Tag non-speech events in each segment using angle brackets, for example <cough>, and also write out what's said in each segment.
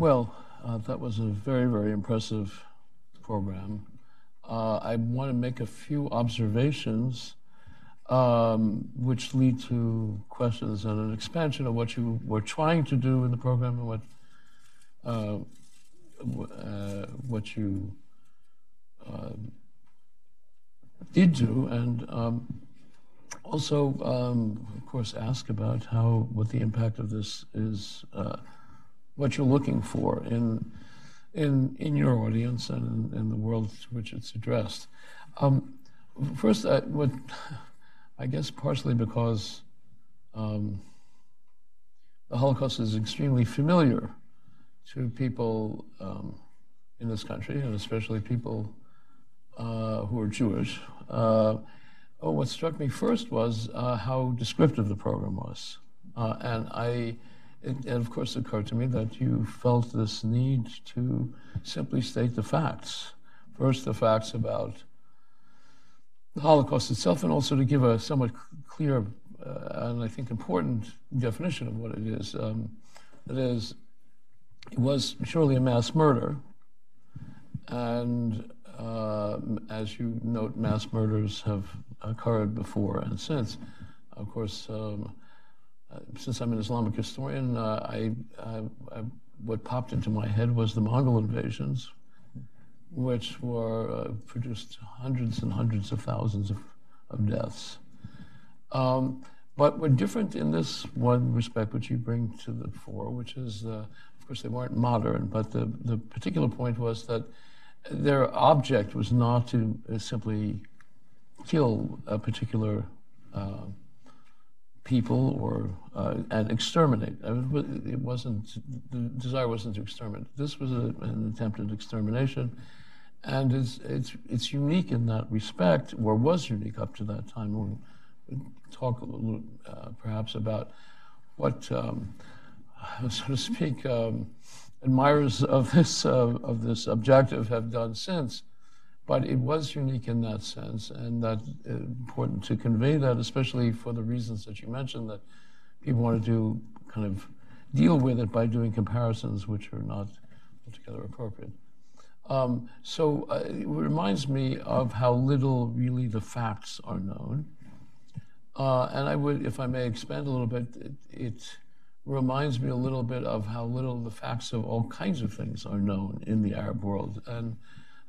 Well, uh, that was a very, very impressive program. Uh, I want to make a few observations um, which lead to questions and an expansion of what you were trying to do in the program and what uh, uh, what you uh, did do, and um, also, um, of course, ask about how what the impact of this is, uh, what you're looking for in in in your audience and in, in the world to which it's addressed. Um, first, I, I guess partially because um, the Holocaust is extremely familiar to people um, in this country, and especially people uh, who are Jewish. Uh, oh, what struck me first was uh, how descriptive the program was, uh, and I. It, of course, occurred to me that you felt this need to simply state the facts. First, the facts about the Holocaust itself, and also to give a somewhat clear uh, and I think important definition of what it is. Um, that is, it was surely a mass murder, and uh, as you note, mass murders have occurred before and since. Of course, um, since I'm an Islamic historian, uh, I, I, I, what popped into my head was the Mongol invasions, which were uh, produced hundreds and hundreds of thousands of, of deaths. Um, but we're different in this one respect, which you bring to the fore, which is, uh, of course, they weren't modern, but the, the particular point was that their object was not to uh, simply kill a particular uh, people or uh, and exterminate. It wasn't the desire wasn't to exterminate. This was a, an at extermination, and it's it's it's unique in that respect, or was unique up to that time. We'll talk a little, uh, perhaps about what, um, <laughs> so to speak. Um, admirers of this uh, of this objective have done since. But it was unique in that sense, and that's uh, important to convey that, especially for the reasons that you mentioned, that people want to kind of deal with it by doing comparisons which are not altogether appropriate. Um, so uh, it reminds me of how little really the facts are known. Uh, and I would, if I may expand a little bit, it, it reminds me a little bit of how little the facts of all kinds of things are known in the Arab world, and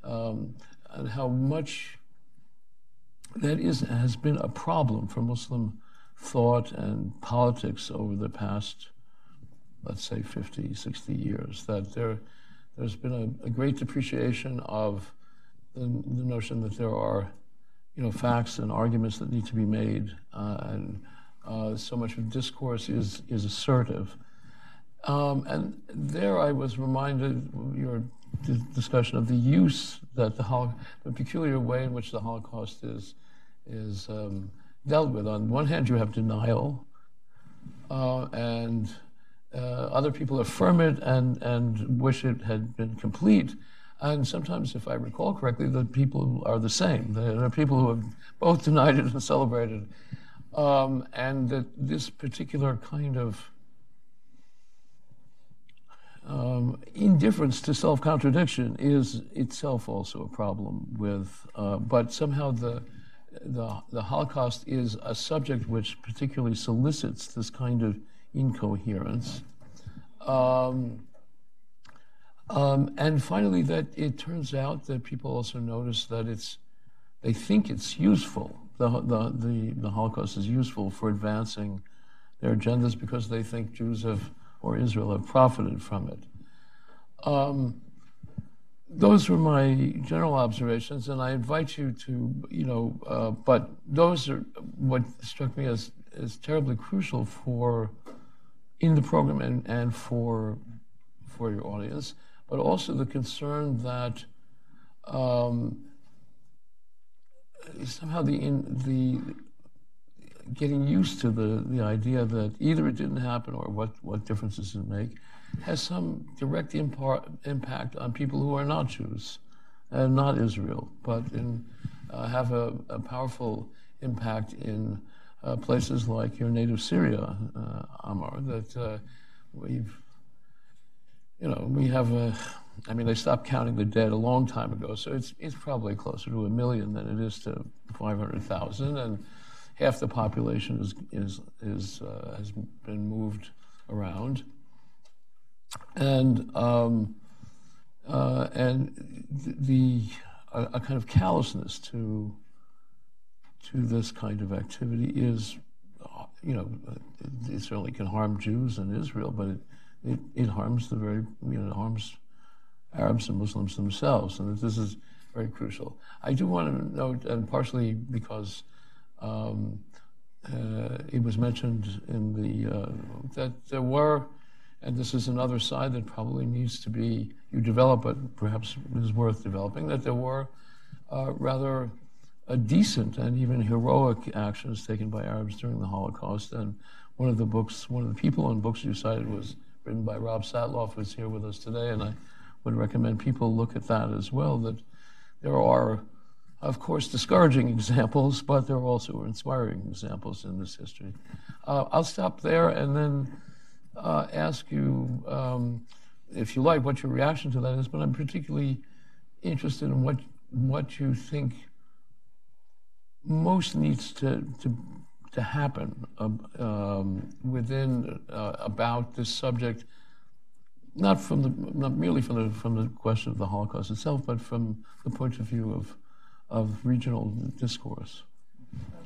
um, and how much that is has been a problem for Muslim thought and politics over the past, let's say, 50, 60 years. That there, there's been a, a great depreciation of the, the, notion that there are, you know, facts and arguments that need to be made, uh, and uh, so much of discourse is, is assertive. Um, and there I was reminded, your discussion of the use that the, the peculiar way in which the Holocaust is, is um, dealt with. On one hand, you have denial, uh, and uh, other people affirm it and, and wish it had been complete. And sometimes, if I recall correctly, the people are the same. There are people who have both denied it and celebrated um, and that this particular kind of um, indifference to self contradiction is itself also a problem with, uh, but somehow the, the, the Holocaust is a subject which particularly solicits this kind of incoherence. Um, um, and finally, that it turns out that people also notice that it's, they think it's useful the, the, the, the Holocaust is useful for advancing their agendas because they think Jews have, or Israel have profited from it. Um, those were my general observations, and I invite you to, you know, uh, but those are what struck me as, as terribly crucial for in the program and, and for for your audience, but also the concern that um, somehow the in, the getting used to the the idea that either it didn't happen or what what difference does it make has some direct impar- impact on people who are not Jews and not Israel, but in, uh, have a, a, powerful impact in uh, places like your native Syria, uh, Ammar, that uh, we've you know, we have a, I mean, they stopped counting the dead a long time ago, so it's, it's probably closer to a million than it is to 500,000. And half the population is, is, is, uh, has been moved around. And, um, uh, and the, a, a, kind of callousness to, to this kind of activity is, you know, it, it certainly can harm Jews in Israel, but it, it, it harms the very, you know, it harms Arabs and Muslims themselves, and this is very crucial. I do want to note, and partially because um, uh, it was mentioned in the uh, that there were, and this is another side that probably needs to be you develop, but perhaps is worth developing. That there were uh, rather decent and even heroic actions taken by Arabs during the Holocaust, and one of the books, one of the people in books you cited was written by Rob Satloff, who's here with us today, and I would recommend people look at that as well. That there are, of course, discouraging examples, <laughs> but there are also inspiring examples in this history. Uh, I'll stop there and then uh, ask you, um, if you like, what your reaction to that is. But I'm particularly interested in what what you think most needs to to to happen um, within uh, about this subject not from the not merely from the from the question of the Holocaust itself, but from the point of view of of regional discourse.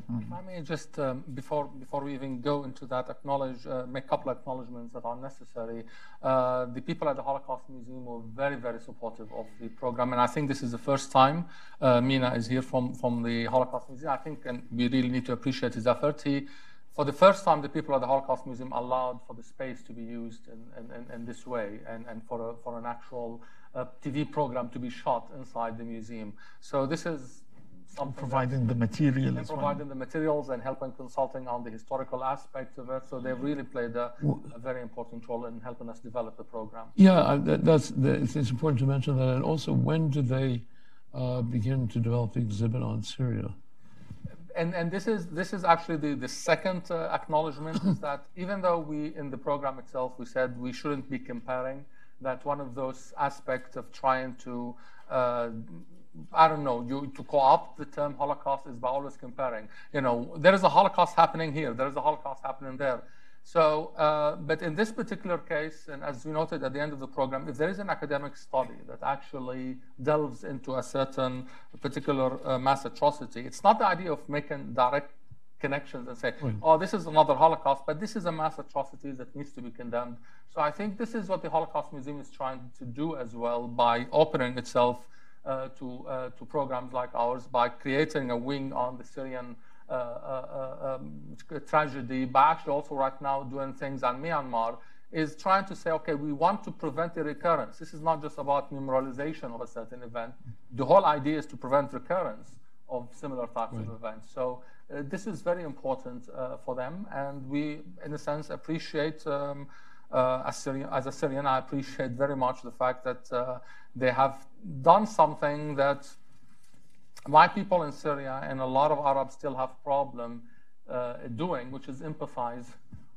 If I may just um, before before we even go into that, acknowledge uh, make a couple of acknowledgments that are necessary. Uh, the people at the Holocaust Museum were very very supportive of the program, and I think this is the first time uh, Mina is here from from the Holocaust Museum. I think, and we really need to appreciate his effort. He for the first time, the people at the Holocaust Museum allowed for the space to be used in, in, in this way and, and for, a, for an actual uh, TV program to be shot inside the museum. So this is providing the material and providing the materials and helping consulting on the historical aspect of it. So they've really played a, a very important role in helping us develop the program. Yeah, that's it's important to mention that. And also, when did they uh, begin to develop the exhibit on Syria? and, and this is this is actually the, the second uh, acknowledgement is that even though we in the program itself we said we shouldn't be comparing that one of those aspects of trying to uh, I don't know you to co-opt the term Holocaust is by always comparing. You know there is a Holocaust happening here there is a Holocaust happening there. So, uh, but in this particular case, and as we noted at the end of the program, if there is an academic study that actually delves into a certain particular uh, mass atrocity, it's not the idea of making direct connections and say, right. oh, this is another Holocaust, but this is a mass atrocity that needs to be condemned. So I think this is what the Holocaust Museum is trying to do as well by opening itself uh, to, uh, to programs like ours, by creating a wing on the Syrian uh, uh, um, tragedy, by actually also right now doing things on Myanmar, is trying to say, okay, we want to prevent the recurrence. This is not just about memorialization of a certain event. The whole idea is to prevent recurrence of similar types right. of events. So uh, this is very important uh, for them, and we, in a sense, appreciate. Um, uh, as, Syrian, as, a Syrian, I appreciate very much the fact that uh, they have done something that my people in Syria and a lot of Arabs still have problem uh, doing, which is empathize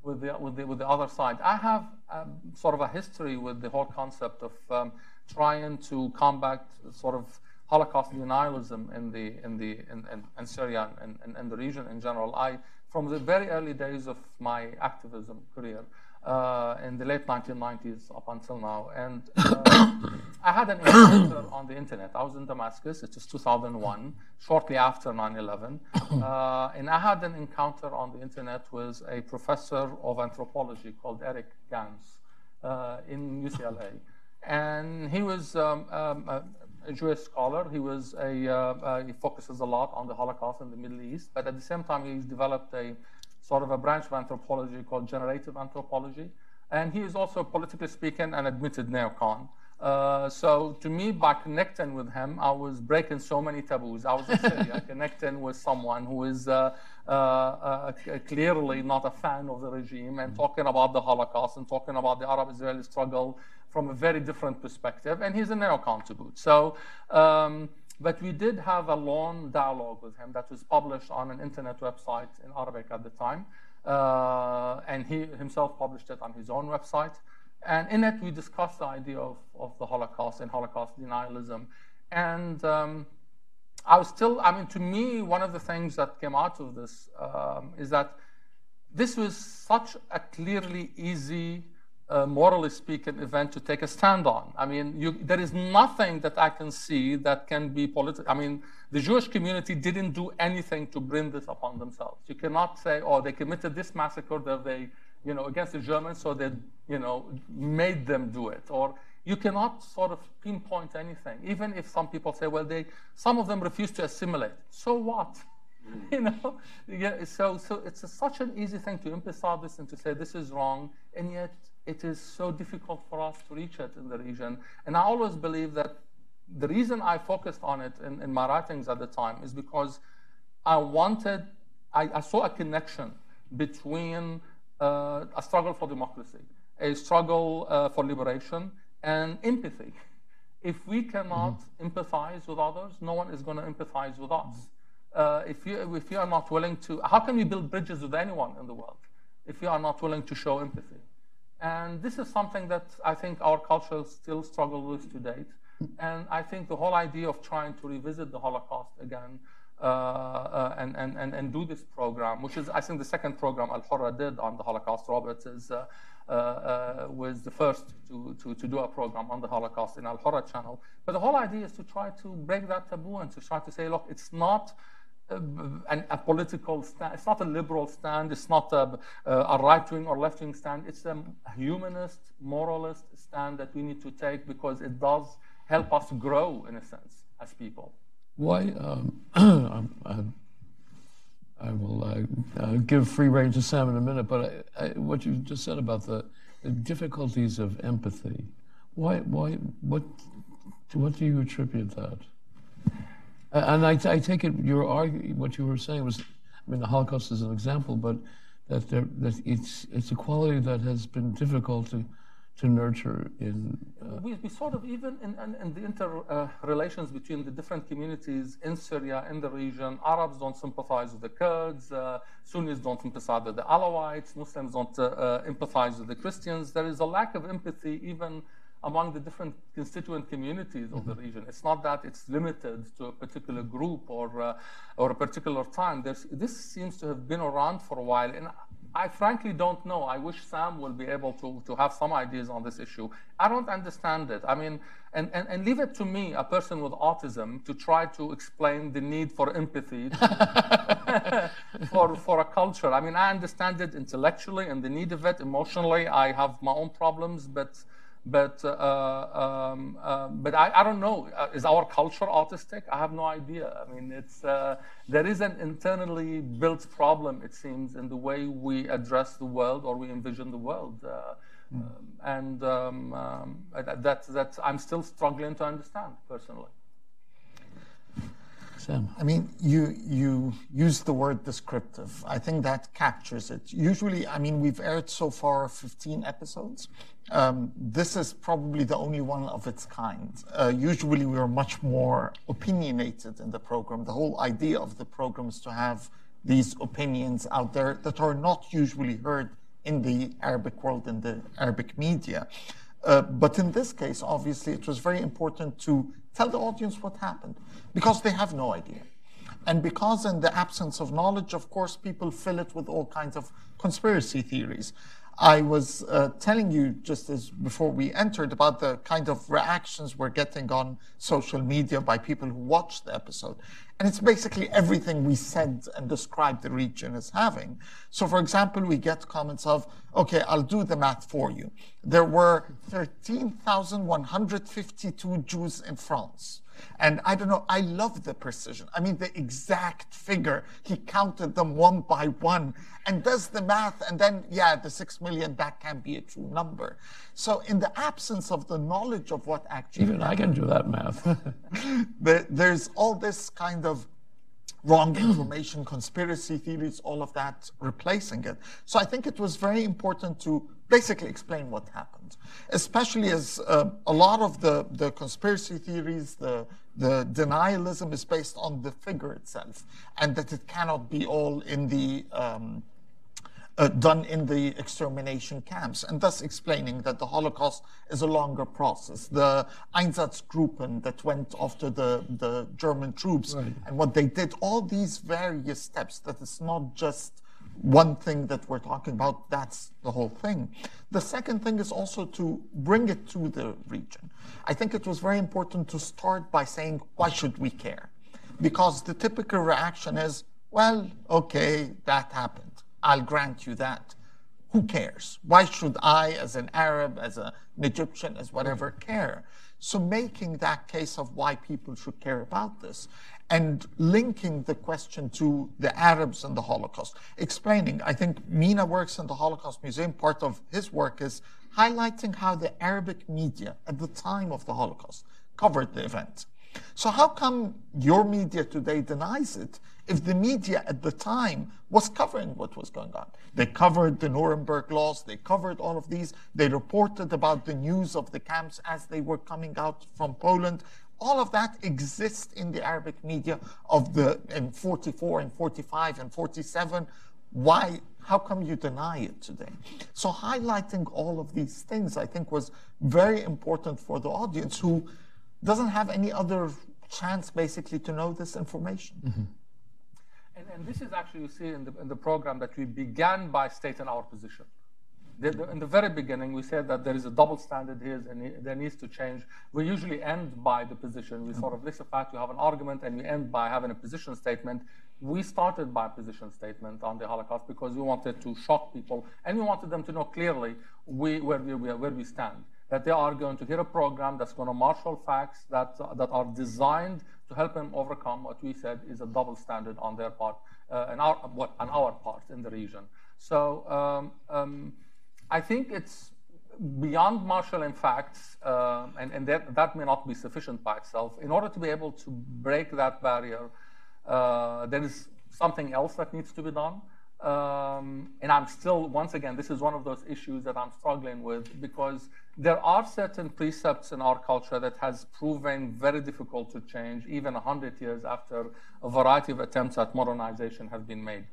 with the, with the, with the other side. I have um, sort of a history with the whole concept of um, trying to combat sort of Holocaust denialism in the in the in, in, in Syria and, and, and the region in general. I from the very early days of my activism career, uh, in the late 1990s up until now. And uh, <coughs> I had an encounter on the internet. I was in Damascus, it was 2001, shortly after 9 11. <coughs> Uh, and I had an encounter on the internet with a professor of anthropology called Eric Gans uh, in UCLA. And he was um, um, a, Jewish scholar. He was a, uh, uh, he focuses a lot on the Holocaust in the Middle East, but at the same time, he's developed a sort of a branch of anthropology called generative anthropology. And he is also, politically speaking, an admitted neocon. Uh, so to me, by connecting with him, I was breaking so many taboos. I was in Syria <laughs> connecting with someone who is uh, uh, uh, clearly not a fan of the regime and talking about the Holocaust and talking about the Arab-Israeli struggle from a very different perspective. And he's a neocon to boot. So um, but we did have a long dialogue with him that was published on an internet website in Arabic at the time. Uh, and he himself published it on his own website. And in it, we discussed the idea of, of the Holocaust and Holocaust denialism. And um, I was still, I mean, to me, one of the things that came out of this um, is that this was such a clearly easy, uh, morally speaking, event to take a stand on. I mean, you, there is nothing that I can see that can be political. I mean, the Jewish community didn't do anything to bring this upon themselves. You cannot say, oh, they committed this massacre that they, you know, against the Germans, so they, you know, made them do it. Or you cannot sort of pinpoint anything. Even if some people say, well, they, some of them refuse to assimilate. So what? <laughs> you know, yeah, so so it's a, such an easy thing to emphasize this and to say this is wrong, and yet it is so difficult for us to reach it in the region. And I always believe that the reason I focused on it in, in my writings at the time is because I wanted, I, I saw a connection between a struggle for democracy, a struggle uh, for liberation, and empathy. If we cannot mm-hmm. empathize with others, no one is going to empathize with us. Uh, if, you, if you are not willing to, how can we build bridges with anyone in the world if you are not willing to show empathy? And this is something that I think our culture still struggles with to date. And I think the whole idea of trying to revisit the Holocaust again uh, uh, and, and, and, and do this program, which is, I think, the second program Al Hurra did on the Holocaust, Roberts, is, uh, uh, uh, was the first to, to, to do a program on the Holocaust in Al Hurra channel. But the whole idea is to try to break that taboo and to try to say, look, it's not a political stand. It's not a liberal stand. It's not a, a right wing or left wing stand. It's a humanist, moralist stand that we need to take because it does help us grow, in a sense, as people. Why? Um, <clears throat> I, I, will uh, uh, give free rein to Sam in a minute, but I, I, what you just said about the, the difficulties of empathy, why? Why? What? what do you attribute that? And I, I take it your argue, what you were saying was, I mean, the Holocaust is an example, but that there, that it's it's a quality that has been difficult to to nurture in. Uh, we, we sort of even in, in, in the inter uh, relations between the different communities in Syria in the region, Arabs don't sympathize with the Kurds, uh, Sunnis don't sympathize with the Alawites, Muslims don't uh, uh, empathize with the Christians. There is a lack of empathy even among the different constituent communities of the mm-hmm. region. It's not that it's limited to a particular group or, uh, or a particular time. There's, this seems to have been around for a while. And I frankly don't know. I wish Sam will be able to, to have some ideas on this issue. I don't understand it. I mean, and, and, and leave it to me, a person with autism, to try to explain the need for empathy <laughs> for, for a culture. I mean, I understand it intellectually and the need of it emotionally. I have my own problems, but but uh, um, uh, but I, I, don't know. Uh, is our culture autistic? I have no idea. I mean, it's uh, there is an internally built problem, it seems, in the way we address the world or we envision the world, mm. um, and um, um that that I'm still struggling to understand personally. I mean, you you use the word descriptive. I think that captures it. Usually, I mean, we've aired so far 15 episodes. Um, this is probably the only one of its kind. Uh, usually, we are much more opinionated in the program. The whole idea of the program is to have these opinions out there that are not usually heard in the Arabic world, in the Arabic media. Uh, but in this case, obviously, it was very important to tell the audience what happened because they have no idea. And because, in the absence of knowledge, of course, people fill it with all kinds of conspiracy theories. I was uh, telling you just as before we entered about the kind of reactions we're getting on social media by people who watched the episode. And it's basically everything we said and described the region as having. So, for example, we get comments of, okay, I'll do the math for you. There were 13,152 Jews in France. And I don't know, I love the precision. I mean, the exact figure. He counted them one by one and does the math. And then, yeah, the six million, that can be a true number. So, in the absence of the knowledge of what actually. Even happened, I can do that math. <laughs> there, there's all this kind of wrong information, conspiracy theories, all of that replacing it. So I think it was very important to basically explain what happened, especially as uh, a lot of the, the conspiracy theories, the, the denialism is based on the figure itself, and that it cannot be all in the um, uh, done in the extermination camps, and thus explaining that the Holocaust is a longer process. The Einsatzgruppen that went after the, the German troops Right. and what they did, all these various steps, that it's not just one thing that we're talking about, that's the whole thing. The second thing is also to bring it to the region. I think it was very important to start by saying, why should we care? Because the typical reaction is, well, okay, that happened. I'll grant you that. Who cares? Why should I, as an Arab, as an Egyptian, as whatever, care? So making that case of why people should care about this and linking the question to the Arabs and the Holocaust, explaining, I think Mina works in the Holocaust Museum, part of his work is highlighting how the Arabic media at the time of the Holocaust covered the event. So how come your media today denies it if the media at the time was covering what was going on? They covered the Nuremberg laws, they covered all of these, they reported about the news of the camps as they were coming out from Poland. All of that exists in the Arabic media of the in 44 and 45 and 47. Why how come you deny it today? So highlighting all of these things I think was very important for the audience who doesn't have any other chance basically to know this information. Mm-hmm. And, and this is actually, you see in the, in the program that we began by stating our position. In the very beginning, we said that there is a double standard here and there needs to change. We usually end by the position. We sort of list a fact, we have an argument, and we end by having a position statement. We started by a position statement on the Holocaust because we wanted to shock people and we wanted them to know clearly we, where, we, where we stand. That they are going to hear a program that's going to marshal facts that, that are designed to help them overcome what we said is a double standard on their part, uh, and our, what, on our part in the region. So um, um, I think it's beyond marshalling facts, uh, and, and that, that may not be sufficient by itself. In order to be able to break that barrier, uh, there is something else that needs to be done. Um, and I'm still, once again, this is one of those issues that I'm struggling with because there are certain precepts in our culture that has proven very difficult to change, even 100 years after a variety of attempts at modernization have been made.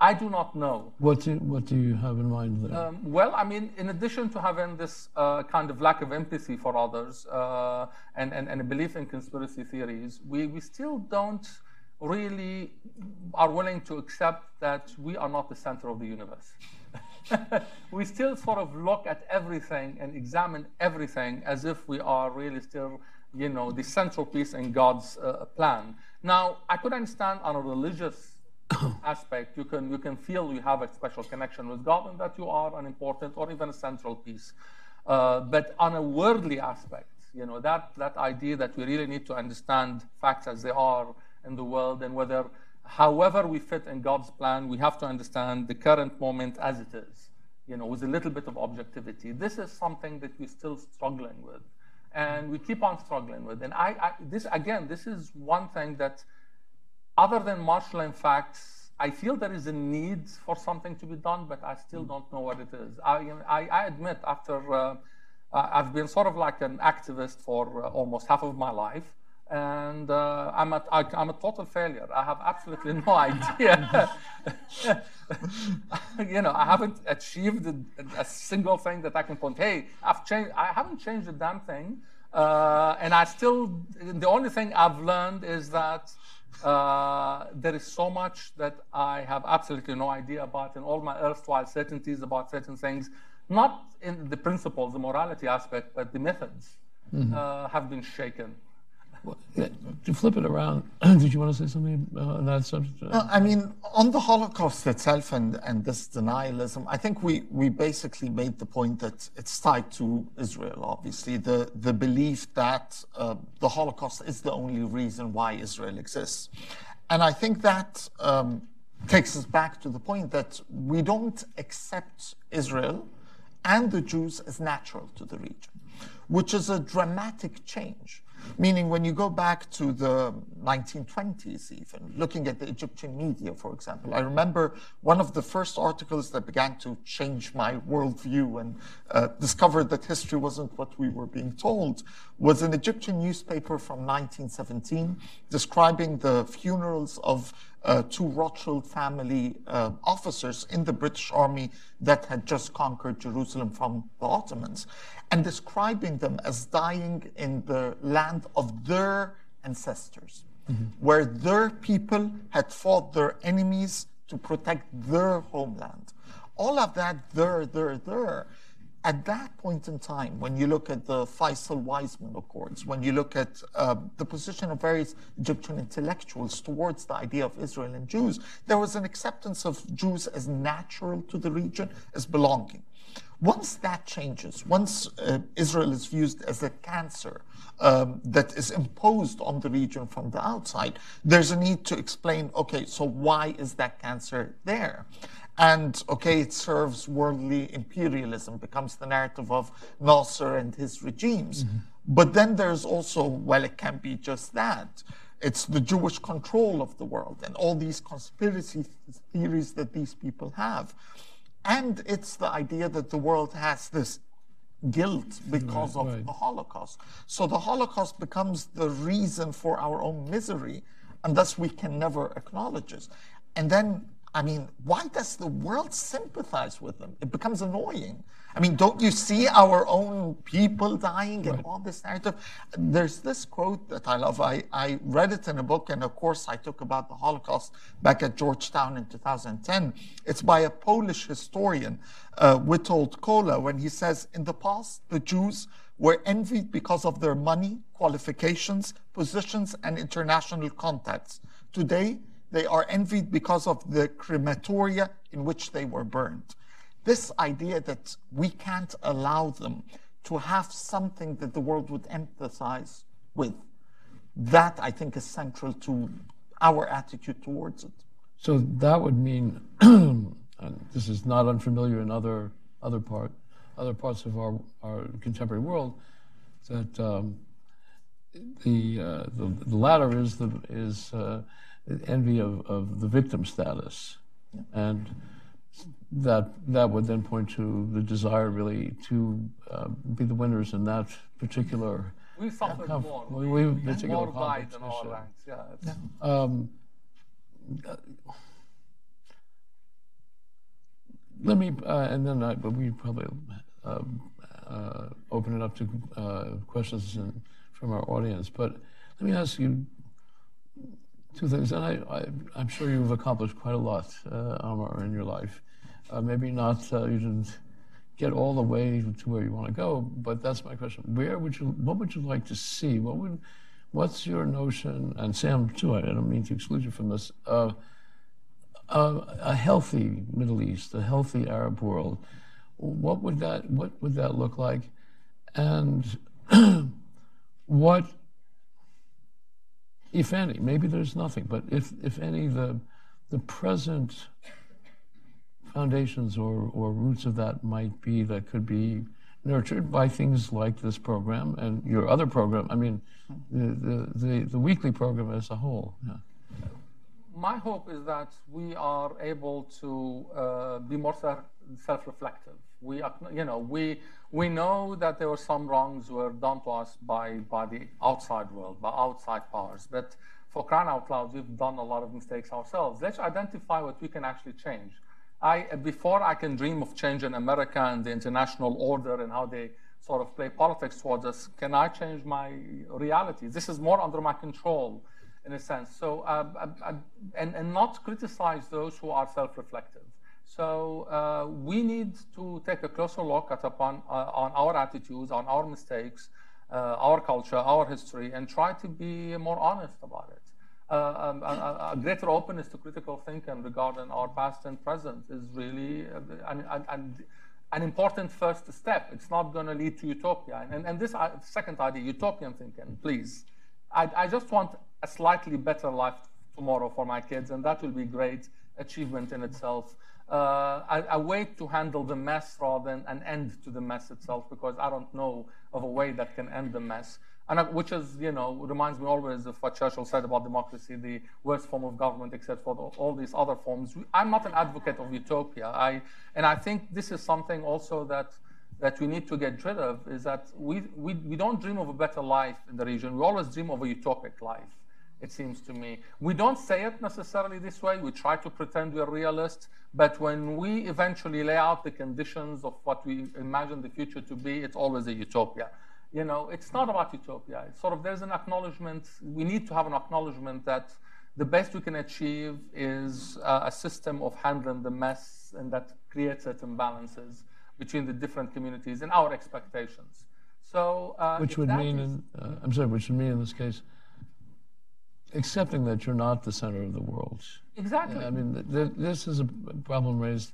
I do not know What do, what do you have in mind there? um, well, I mean, in addition to having this uh, kind of lack of empathy for others uh, and, and, and a belief in conspiracy theories, we, we still don't really are willing to accept that we are not the center of the universe. <laughs> we still sort of look at everything and examine everything as if we are really still, you know, the central piece in God's uh, plan. Now, I could understand on a religious <coughs> aspect, you can you can feel you have a special connection with God and that you are an important or even a central piece. Uh, but on a worldly aspect, you know that that idea that we really need to understand facts as they are in the world and whether, however we fit in God's plan, we have to understand the current moment as it is. You know, with a little bit of objectivity. This is something that we're still struggling with, and we keep on struggling with. And I, I this again, this is one thing that other than marshalling facts, I feel there is a need for something to be done, but I still don't know what it is. I, I, I admit, after uh, I've been sort of like an activist for uh, almost half of my life, and uh, I'm, a, I, I'm a total failure. I have absolutely no <laughs> idea. <laughs> you know, I haven't achieved a, a single thing that I can point. Hey, I've changed. I haven't changed a damn thing, uh, and I still. The only thing I've learned is that uh, there is so much that I have absolutely no idea about in all my erstwhile certainties about certain things, not in the principles, the morality aspect, but the methods uh, have been shaken. To flip it around, <clears throat> did you want to say something on that subject? No, I mean, on the Holocaust itself and, and this denialism, I think we, we basically made the point that it's tied to Israel, obviously, the, the belief that uh, the Holocaust is the only reason why Israel exists. And I think that um, takes us back to the point that we don't accept Israel and the Jews as natural to the region, which is a dramatic change. Meaning, when you go back to the 1920s, even looking at the Egyptian media, for example, I remember one of the first articles that began to change my worldview and uh, discovered that history wasn't what we were being told was an Egyptian newspaper from 1917 describing the funerals of uh, two Rothschild family uh, officers in the British Army that had just conquered Jerusalem from the Ottomans, and describing them as dying in the land of their ancestors, mm-hmm. where their people had fought their enemies to protect their homeland. All of that, there, there, there at that point in time, when you look at the Faisal-Weizmann Accords, when you look at uh, the position of various Egyptian intellectuals towards the idea of Israel and Jews, there was an acceptance of Jews as natural to the region, as belonging. Once that changes, once uh, Israel is viewed as a cancer um, that is imposed on the region from the outside, there's a need to explain okay, so why is that cancer there? And okay, it serves worldly imperialism, becomes the narrative of Nasser and his regimes. Mm-hmm. But then there's also, well, it can be just that. It's the Jewish control of the world and all these conspiracy theories that these people have. And it's the idea that the world has this guilt because right, of right. the Holocaust. So the Holocaust becomes the reason for our own misery, and thus we can never acknowledge it. And then I mean, why does the world sympathize with them? It becomes annoying. I mean, don't you see our own people dying and all this narrative? There's this quote that I love. I, I read it in a book and a course I took about the Holocaust back at Georgetown in 2010. It's by a Polish historian, uh, Witold Kula, when he says, In the past, the Jews were envied because of their money, qualifications, positions, and international contacts. Today, they are envied because of the crematoria in which they were burned. This idea that we can't allow them to have something that the world would empathize with, that I think is central to our attitude towards it. So that would mean, <clears throat> and this is not unfamiliar in other other part other parts of our, our contemporary world, that um, the, uh, the, the latter is the is uh, envy of, of the victim status. And that that would then point to the desire really to uh, be the winners in that particular. We suffered uh, more. We, we, we particular more died than our ranks. Yeah. yeah. Um, let me, uh, and then I, but we probably um, uh, open it up to uh, questions in, from our audience. But let me ask you two things, and I, I, am sure you've accomplished quite a lot, uh, Ammar, in your life. Uh, maybe not, uh, you didn't get all the way to where you want to go, but that's my question. Where would you, what would you like to see? What would, what's your notion, and Sam too, I don't mean to exclude you from this, uh, a healthy Middle East, a healthy Arab world, what would that, what would that look like? And <clears throat> what if any, maybe there's nothing, but if, if any, the, the present foundations or, or roots of that might be that could be nurtured by things like this program and your other program. I mean, the, the, the, the weekly program as a whole. Yeah. My hope is that we are able to uh, be more self-reflective we, you know, we, we know that there were some wrongs were done to us by, by the outside world, by outside powers. But for crying out loud, we've done a lot of mistakes ourselves. Let's identify what we can actually change. I, before I can dream of changing America and the international order and how they sort of play politics towards us, can I change my reality? This is more under my control in a sense. So, uh, uh, uh and, and not criticize those who are self-reflective. So uh, we need to take a closer look at upon uh, on our attitudes, on our mistakes, uh, our culture, our history, and try to be more honest about it. Uh, um, a, a, greater openness to critical thinking regarding our past and present is really uh, an, an, an, important first step. It's not going to lead to utopia. And, and this uh, second idea, utopian thinking, please. I, I just want a slightly better life tomorrow for my kids, and that will be great achievement in itself uh, a, a, way to handle the mess rather than an end to the mess itself, because I don't know of a way that can end the mess. And uh, which is, you know, reminds me always of what Churchill said about democracy, the worst form of government, except for the, all these other forms. I'm not an advocate of utopia. I, and I think this is something also that that we need to get rid of is that we, we, we don't dream of a better life in the region. We always dream of a utopic life. it seems to me. We don't say it necessarily this way. We try to pretend we're realists. But when we eventually lay out the conditions of what we imagine the future to be, it's always a utopia. You know, it's not about utopia. It's sort of there's an acknowledgement. We need to have an acknowledgement that the best we can achieve is uh, a system of handling the mess and that creates certain balances between the different communities and our expectations. So, uh, which would mean, is, in, uh, I'm sorry, which would mean in this case, accepting that you're not the center of the world. Exactly. I mean, th- th- this is a problem raised,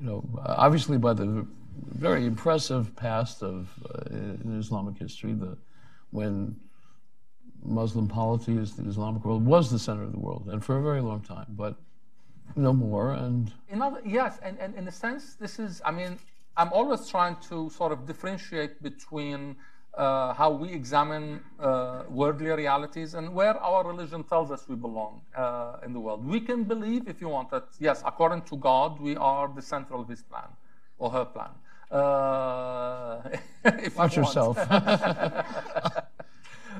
you know, obviously by the very impressive past of uh, Islamic history, the when Muslim polities, the Islamic world was the center of the world, and for a very long time, but no more. And other, yes, and, and in a sense, this is. I mean, I'm always trying to sort of differentiate between uh, how we examine uh, worldly realities and where our religion tells us we belong uh, in the world. We can believe, if you want, that yes, according to God, we are the center of His plan or her plan. Uh, <laughs> Watch you yourself. <laughs>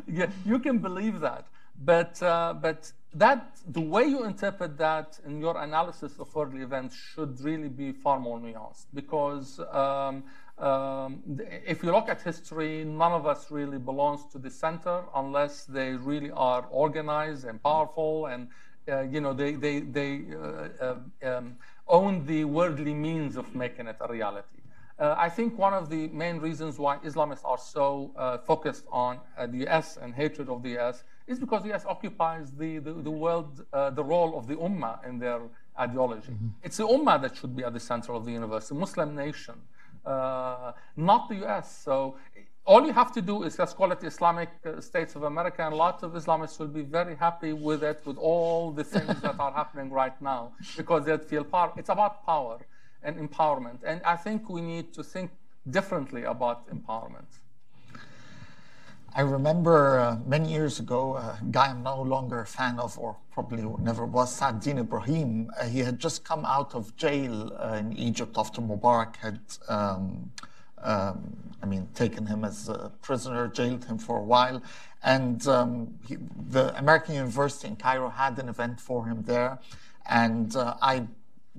yeah, you can believe that, but uh, but that the way you interpret that in your analysis of worldly events should really be far more nuanced because. Um, um, if you look at history, none of us really belongs to the center unless they really are organized and powerful, and uh, you know they they they uh, uh, um, own the worldly means of making it a reality. Uh, I think one of the main reasons why Islamists are so uh, focused on uh, the U.S. and hatred of the U.S. is because the U.S. occupies the the, the world the role of the ummah in their ideology. Mm-hmm. It's the ummah that should be at the center of the universe, the Muslim nation uh, not the US. So all you have to do is just call it the Islamic uh, States of America, and lots of Islamists will be very happy with it, with all the things that are happening right now, because they feel power. It's about power and empowerment. And I think we need to think differently about empowerment. I remember uh, many years ago, a guy I'm no longer a fan of, or probably never was, Saad Ibrahim. Uh, he had just come out of jail uh, in Egypt after Mubarak had, um, um, I mean, taken him as a prisoner, jailed him for a while. And um, he, the American University in Cairo had an event for him there. And uh, I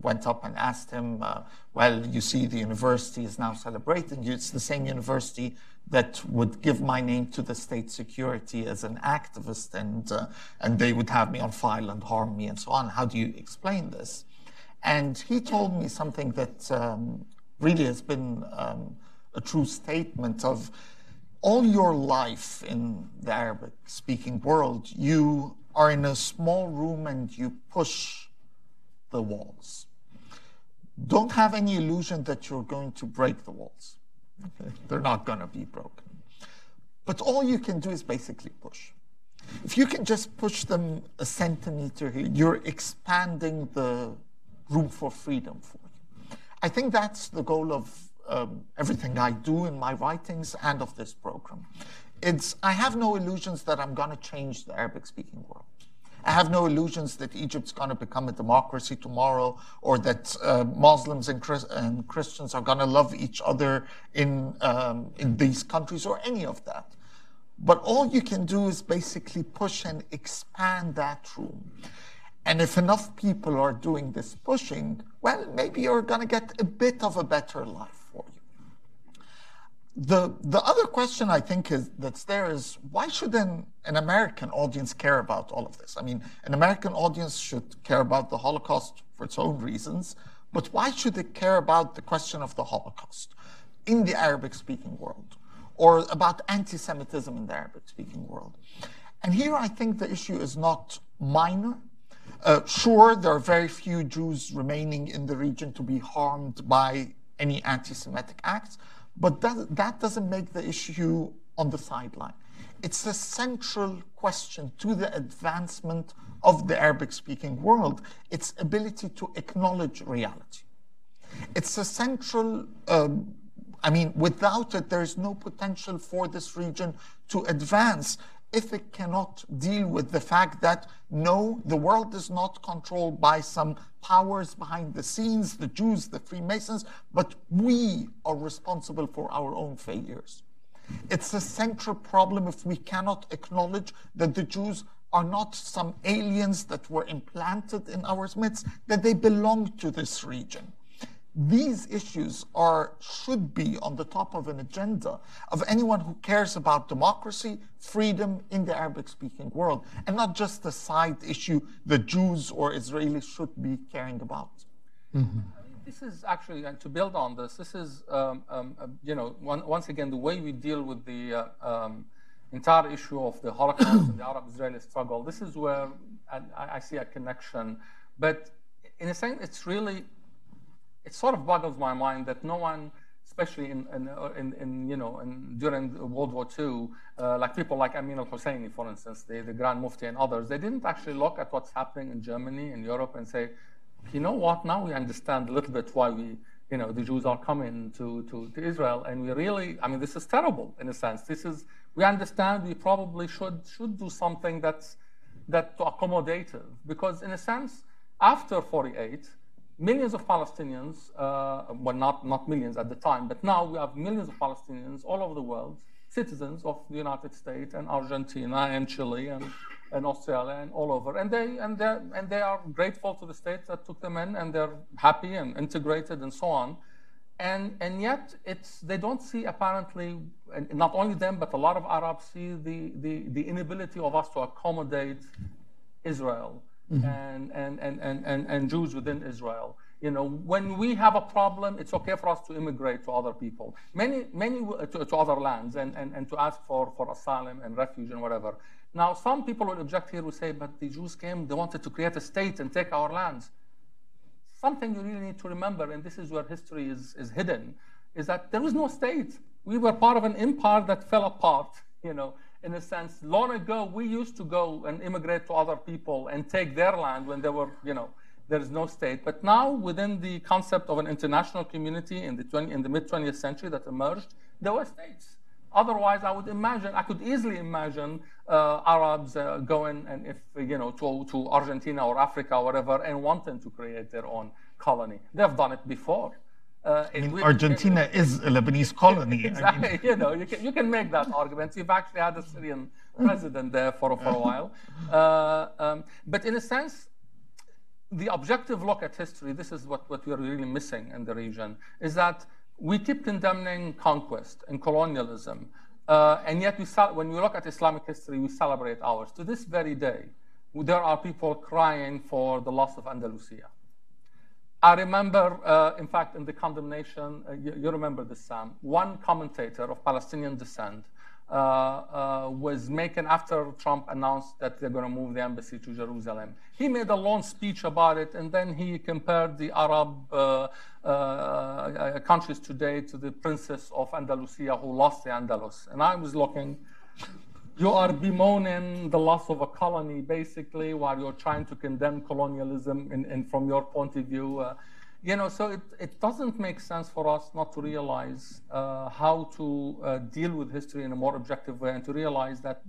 went up and asked him, uh, well, you see, the university is now celebrating you. It's the same university that would give my name to the state security as an activist, and uh, and they would have me on file and harm me and so on. How do you explain this? And he told me something that um, really has been um, a true statement of all your life in the Arabic speaking world, you are in a small room and you push the walls. Don't have any illusion that you're going to break the walls. Okay? <laughs> They're not going to be broken. But all you can do is basically push. If you can just push them a centimeter here, you're expanding the room for freedom for you. I think that's the goal of um, everything I do in my writings and of this program. It's, I have no illusions that I'm going to change the Arabic speaking world. I have no illusions that Egypt's going to become a democracy tomorrow or that uh, Muslims and, Chris- and, Christians are going to love each other in, um, in these countries or any of that. But all you can do is basically push and expand that room. And if enough people are doing this pushing, well, maybe you're going to get a bit of a better life the the other question I think is that's there is why should an, an American audience care about all of this? I mean, an American audience should care about the Holocaust for its own reasons, but why should it care about the question of the Holocaust in the Arabic-speaking world, or about anti-Semitism in the Arabic-speaking world? And here I think the issue is not minor. Uh, sure, there are very few Jews remaining in the region to be harmed by any anti-Semitic acts. But that, that doesn't make the issue on the sideline. It's a central question to the advancement of the Arabic speaking world, its ability to acknowledge reality. It's a central, um, I mean, without it, there's no potential for this region to advance if it cannot deal with the fact that no, the world is not controlled by some powers behind the scenes, the Jews, the Freemasons, but we are responsible for our own failures. It's a central problem if we cannot acknowledge that the Jews are not some aliens that were implanted in our midst, that they belong to this region. These issues are should be on the top of an agenda of anyone who cares about democracy, freedom in the Arabic-speaking world, and not just a side issue that Jews or Israelis should be caring about. Mm-hmm. This is actually, and to build on this, this is, um, um, uh, you know, one, once again, the way we deal with the uh, um, entire issue of the Holocaust and the Arab-Israeli struggle. This is where I, I see a connection, but in a sense, it's really it sort of boggles my mind that no one, especially in, in, in, in you know, in, during World War II, uh, like people like Amin al-Husseini, for instance, the, the Grand Mufti and others, they didn't actually look at what's happening in Germany and Europe and say, you know what, now we understand a little bit why we, you know, the Jews are coming to, to, to Israel. And we really, I mean, this is terrible in a sense. This is, we understand we probably should, should do something that's, that accommodative. Because in a sense, after 48, millions of Palestinians, uh, well, not, not millions at the time, but now we have millions of Palestinians all over the world, citizens of the United States and Argentina and Chile and, and Australia and all over. And they, and, and they are grateful to the states that took them in and they're happy and integrated and so on. And, and yet it's, they don't see apparently, and not only them, but a lot of Arabs see the, the, the inability of us to accommodate Israel mm-hmm. and, and, and, and, and, and Jews within Israel. You know, when we have a problem, it's okay for us to immigrate to other people, many, many to, to other lands, and, and, and to ask for, for asylum and refuge and whatever. Now, some people will object here, will say, but the Jews came, they wanted to create a state and take our lands. Something you really need to remember, and this is where history is, is hidden, is that there was no state. We were part of an empire that fell apart, you know, in a sense, long ago, we used to go and immigrate to other people and take their land when there were, you know, there is no state. But now, within the concept of an international community in the, 20, in the mid 20th century that emerged, there were states. Otherwise, I would imagine, I could easily imagine uh, Arabs uh, going and if you know to, to Argentina or Africa or whatever and wanting to create their own colony. They've done it before. Uh, I mean, Argentina is a Lebanese colony. exactly. I mean. <laughs> you know, you can, you can make that argument. You've actually had a Syrian president there for, for a while. <laughs> Uh, um, but in a sense, the objective look at history, this is what, what we're really missing in the region, is that we keep condemning conquest and colonialism. Uh, and yet, we when we look at Islamic history, we celebrate ours. To this very day, there are people crying for the loss of Andalusia. I remember, uh, in fact, in the condemnation, uh, you, you, remember this, Sam, one commentator of Palestinian descent uh, uh was making, after Trump announced that they're going to move the embassy to Jerusalem, he made a long speech about it, and then he compared the Arab uh, uh, countries today to the princess of Andalusia who lost the Andalus. And I was looking, you are bemoaning the loss of a colony, basically, while you're trying to condemn colonialism in, in from your point of view. Uh, you know, so it, it doesn't make sense for us not to realize uh, how to uh, deal with history in a more objective way and to realize that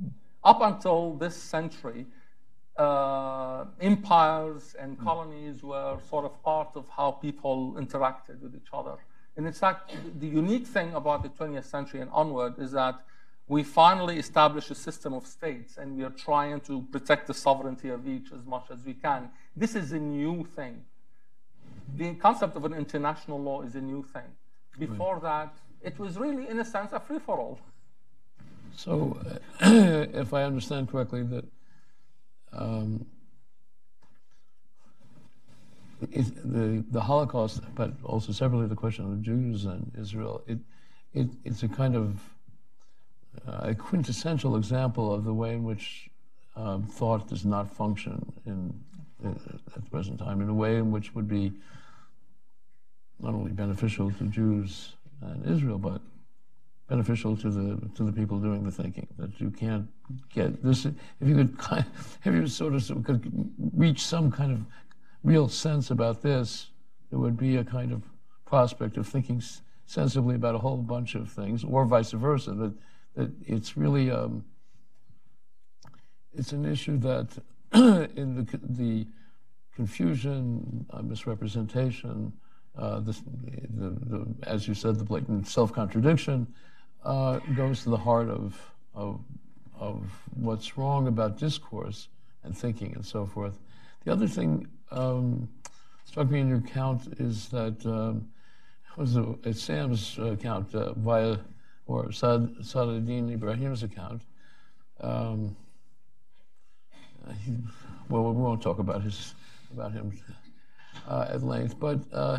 up until this century, uh, empires and colonies were sort of part of how people interacted with each other. And in fact, the unique thing about the 20th century and onward is that we finally establish a system of states and we are trying to protect the sovereignty of each as much as we can. This is a new thing. The concept of an international law is a new thing. Before right. that, it was really, in a sense, a free for all. So, uh, <clears throat> if I understand correctly, that um, the, the Holocaust, but also separately the question of the Jews and Israel, it, it, it's a kind of a quintessential example of the way in which um, thought does not function in, in, at the present time in a way in which would be not only beneficial to Jews and Israel, but beneficial to the to the people doing the thinking. That you can't get this. If you could, if you sort of could reach some kind of real sense about this, there would be a kind of prospect of thinking sensibly about a whole bunch of things, or vice versa. That it's really um, it's an issue that <clears throat> in the the confusion, uh, misrepresentation, uh, the, the, as you said, the blatant self-contradiction uh, goes to the heart of, of, of what's wrong about discourse and thinking and so forth. The other thing um, struck me in your account is that um, was a, it's Sam's account uh, via or Saad, Saadudin Ibrahim's account. Um, he, well, we won't talk about his about him uh, at length, but uh,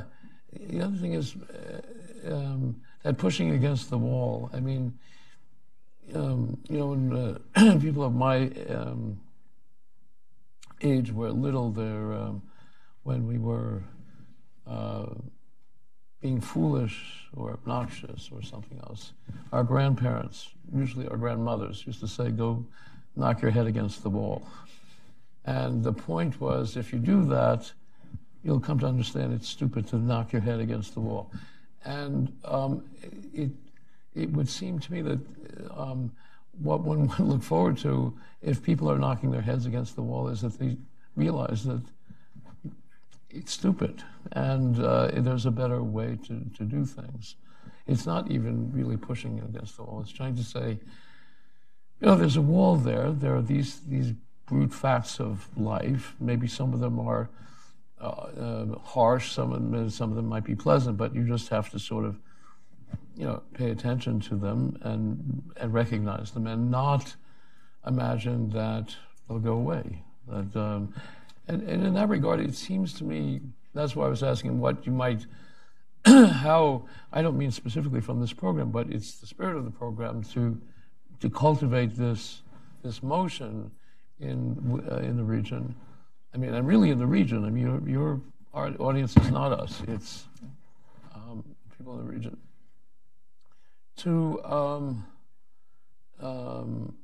the other thing is uh, um, that pushing against the wall. I mean, um, you know, when uh, <clears throat> people of my um, age were little, there um, when we were uh, being foolish or obnoxious or something else, our grandparents, usually our grandmothers, used to say, "Go knock your head against the wall." And the point was, if you do that, you'll come to understand it's stupid to knock your head against the wall. And um, it, it would seem to me that um, what one <laughs> would look forward to if people are knocking their heads against the wall is that they realize that it's stupid and uh, there's a better way to, to do things. It's not even really pushing against the wall. It's trying to say, you know, there's a wall there. There are these, these brute facts of life. Maybe some of them are uh, uh, harsh, some of them, some of them might be pleasant, but you just have to sort of, you know, pay attention to them and and recognize them, and not imagine that they'll go away. That, um, and, and in that regard, it seems to me that's why I was asking what you might. <clears throat> how I don't mean specifically from this program, but it's the spirit of the program to to cultivate this this motion in uh, in the region. I mean, I'm really in the region. I mean, your, your our audience is not us; it's um, people in the region. To um, um,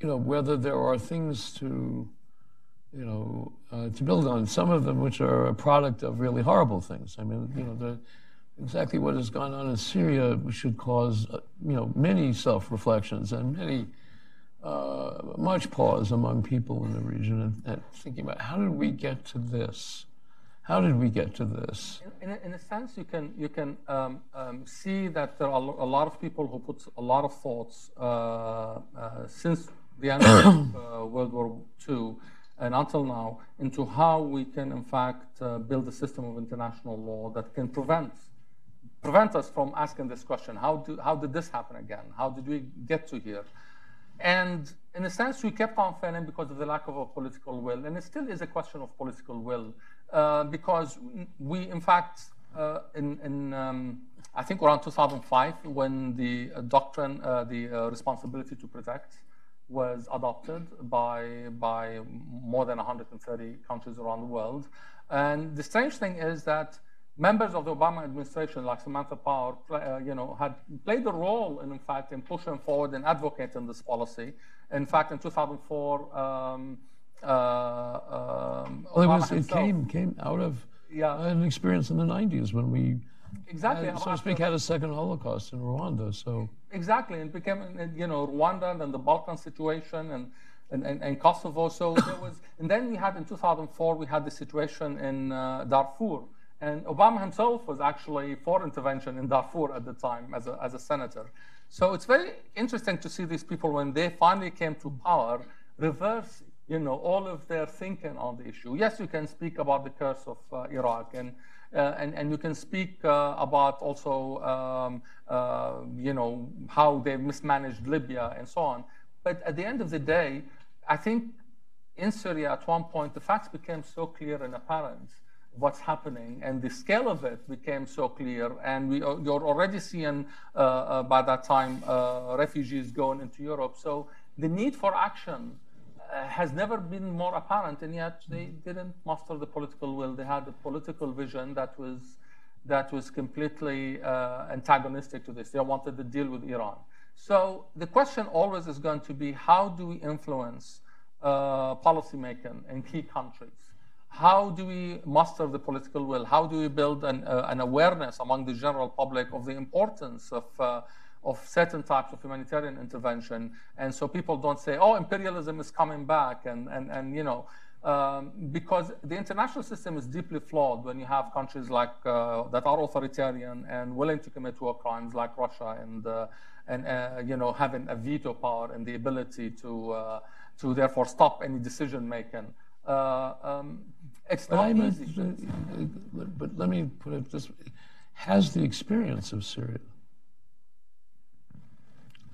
you know, whether there are things to you know uh, to build on. Some of them which are a product of really horrible things. I mean, you know, the, exactly what has gone on in Syria should cause uh, you know many self reflections and many uh, much pause among people in the region and, and, thinking about how did we get to this? How did we get to this? In, in, a, in a sense, you can you can um, um, see that there are a lot of people who put a lot of thoughts uh, uh, since the end of <coughs> uh, World War II and until now into how we can, in fact, uh, build a system of international law that can prevent prevent us from asking this question: How do how did this happen again? How did we get to here? And in a sense, we kept on failing because of the lack of a political will. And it still is a question of political will uh, because we, in fact, uh, in, in um, I think around 2005, when the doctrine, uh, the uh, responsibility to protect, was adopted by, by more than 130 countries around the world. And the strange thing is that members of the Obama administration, like Samantha Power, uh, you know, had played a role in, in fact, in pushing forward and advocating this policy. In fact, in 2004, um, uh, um, well, it, was, it came came out of yeah. an experience in the 90s when we exactly had, so to speak had a second Holocaust in Rwanda. So exactly, it became you know Rwanda and the Balkan situation and. And, and, and, Kosovo. So <coughs> there was, and then we had in 2004 we had the situation in uh, Darfur, and Obama himself was actually for intervention in Darfur at the time as a, as a senator. So it's very interesting to see these people when they finally came to power reverse you know, all of their thinking on the issue. Yes, you can speak about the curse of uh, Iraq and, and, and you can speak uh, about also, um, uh, you know, how they mismanaged Libya and so on. But at the end of the day, I think in Syria at one point, the facts became so clear and apparent what's happening, and the scale of it became so clear. And we, uh, you're already seeing uh, uh, by that time uh, refugees going into Europe. So the need for action uh, has never been more apparent, and yet they didn't master the political will. They had a political vision that was that was completely uh, antagonistic to this. They wanted to deal with Iran. So the question always is going to be how do we influence policymaking in key countries? how do we muster the political will? How do we build an, uh, an awareness among the general public of the importance of, uh, of certain types of humanitarian intervention? And so people don't say, oh, imperialism is coming back. And, and, and you know, Um, because the international system is deeply flawed when you have countries like uh, that are authoritarian and willing to commit war crimes like Russia and uh, and uh, you know having a veto power and the ability to uh, to therefore stop any decision making. Uh, um, it's not easy. but let me put it this way: Has the experience of Syria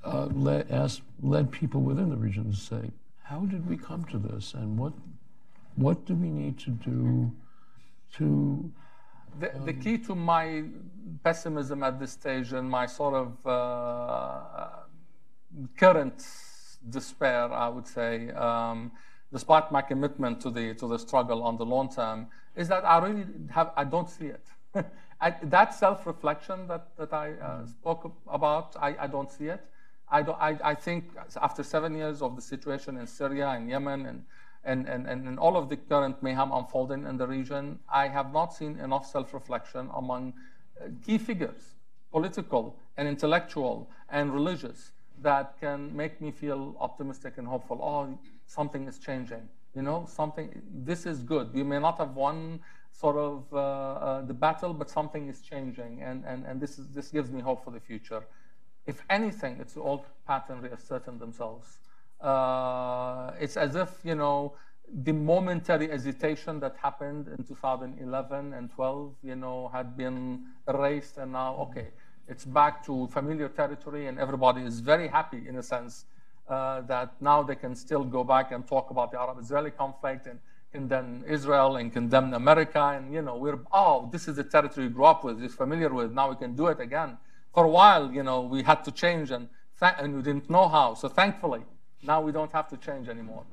uh, led, asked, led people within the region to say, how did we come to this and what, what do we need to do to. The, um, the key to my pessimism at this stage and my sort of uh, current despair, I would say, um, despite my commitment to the to the struggle on the long term, is that I really have I don't see it. <laughs> I, that self-reflection that that I uh, spoke about, I, I don't see it. I, I, I, think after seven years of the situation in Syria and Yemen and, and, and, and all of the current mayhem unfolding in the region, I have not seen enough self reflection among uh, key figures, political and intellectual and religious, that can make me feel optimistic and hopeful. Oh, something is changing. You know, something, this is good. We may not have won sort of uh, uh, the battle, but something is changing. And, and, and this, is, this gives me hope for the future if anything, it's the old pattern reasserting themselves. Uh, it's as if, you know, the momentary hesitation that happened in 2011 and 12, you know, had been erased and now, okay, it's back to familiar territory and everybody is very happy in a sense uh, that now they can still go back and talk about the Arab-Israeli conflict and condemn Israel and condemn America and, you know, we're, oh, this is the territory we grew up with, is familiar with, now we can do it again for a while, you know, we had to change and, th- and we didn't know how. So thankfully, now we don't have to change anymore.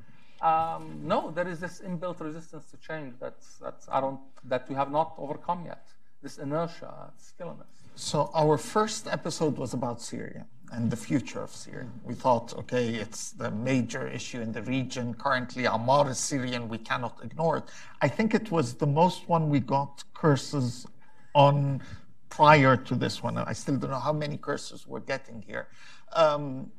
Um, no, there is this inbuilt resistance to change that's, that's I don't, that we have not overcome yet. This inertia, it's killing us. So our first episode was about Syria and the future of Syria. We thought, okay, it's the major issue in the region. Currently, Ammar is Syrian. We cannot ignore it. I think it was the most one we got curses on prior to this one. I still don't know how many curses we're getting here. Um,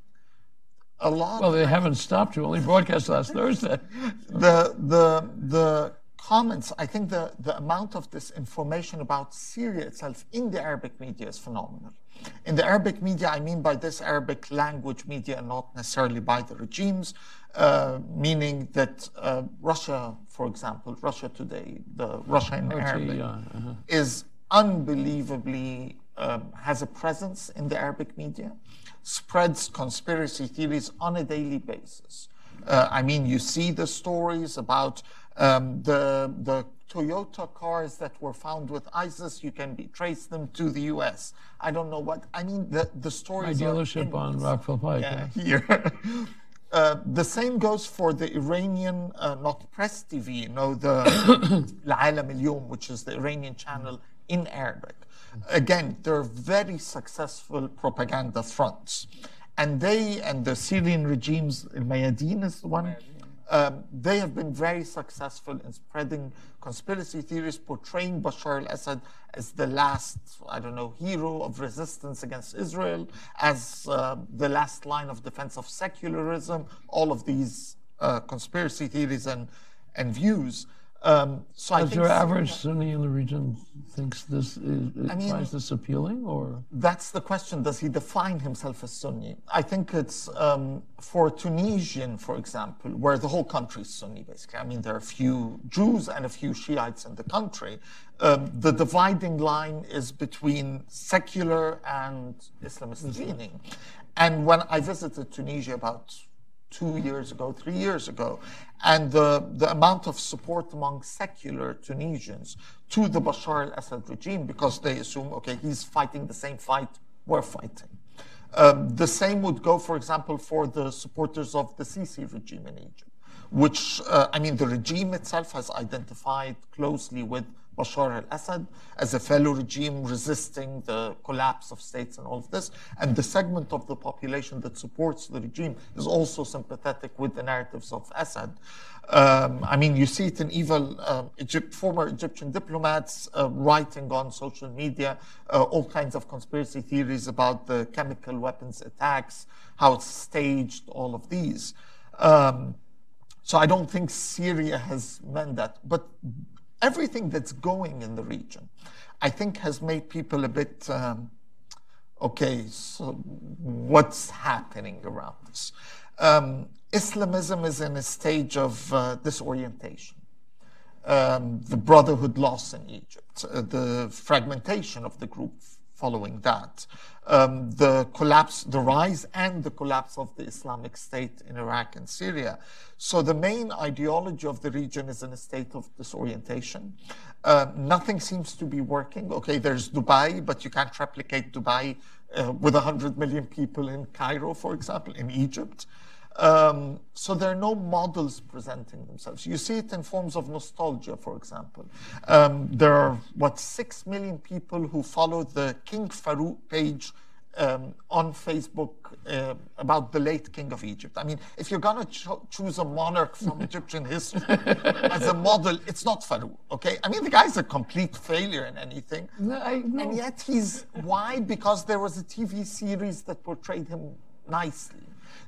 a lot. Well, they haven't stopped. You only broadcast last Thursday. <laughs> The the the comments. I think the the amount of this information about Syria itself in the Arabic media is phenomenal. In the Arabic media, I mean by this Arabic language media, and not necessarily by the regimes, uh, meaning that uh, Russia, for example, Russia Today, the Russia in Arabic, uh-huh. is unbelievably um, has a presence in the Arabic media, spreads conspiracy theories on a daily basis. Uh, I mean, you see the stories about um, the the Toyota cars that were found with ISIS. You can be, trace them to the U.S. I don't know what I mean. The the stories. My dealership on Rockville Pike. Yeah, here. <laughs> Uh, the same goes for the Iranian, uh, not press TV, you know, the <coughs> Al-Alam al which is the Iranian channel in Arabic. Again, they're very successful propaganda fronts. And they and the Syrian regimes, Mayadeen is the one, um, they have been very successful in spreading conspiracy theories, portraying Bashar al Assad as the last, I don't know, hero of resistance against Israel, as uh, the last line of defense of secularism, all of these uh, conspiracy theories and, and views. Um, so Does your average Sunni in the region thinks this is, I mean, finds this appealing, or that's the question? Does he define himself as Sunni? I think it's um, for Tunisian, for example, where the whole country is Sunni. Basically, I mean, there are a few Jews and a few Shiites in the country. Um, the dividing line is between secular and Islamist leaning. And when I visited Tunisia about two years ago, three years ago, and the, the amount of support among secular Tunisians to the Bashar al Assad regime because they assume, okay, he's fighting the same fight we're fighting. Um, the same would go, for example, for the supporters of the Sisi regime in Egypt, which, uh, I mean, the regime itself has identified closely with Bashar al Assad as a fellow regime resisting the collapse of states and all of this. And the segment of the population that supports the regime is also sympathetic with the narratives of Assad. Um, I mean, you see it in evil uh, Egypt, former Egyptian diplomats uh, writing on social media uh, all kinds of conspiracy theories about the chemical weapons attacks, how it's staged, all of these. Um, So I don't think Syria has meant that. But everything that's going in the region, I think, has made people a bit. Um, okay, so what's happening around us? Um, Islamism is in a stage of uh, disorientation. Um, the brotherhood loss in Egypt, uh, the fragmentation of the group following that, um, the collapse, the rise and the collapse of the Islamic State in Iraq and Syria. So the main ideology of the region is in a state of disorientation. Uh, nothing seems to be working. Okay, there's Dubai, but you can't replicate Dubai uh, with 100 million people in Cairo, for example, in Egypt. Um, so there are no models presenting themselves. You see it in forms of nostalgia, for example. Um, there are, what, six million people who follow the King Farouk page um, on Facebook uh, about the late king of Egypt. I mean, if you're going to cho- choose a monarch from <laughs> Egyptian history as a model, it's not Farouk, okay? I mean, the guy's a complete failure in anything. No, I, no. And yet he's, why? Because there was a TV series that portrayed him nicely.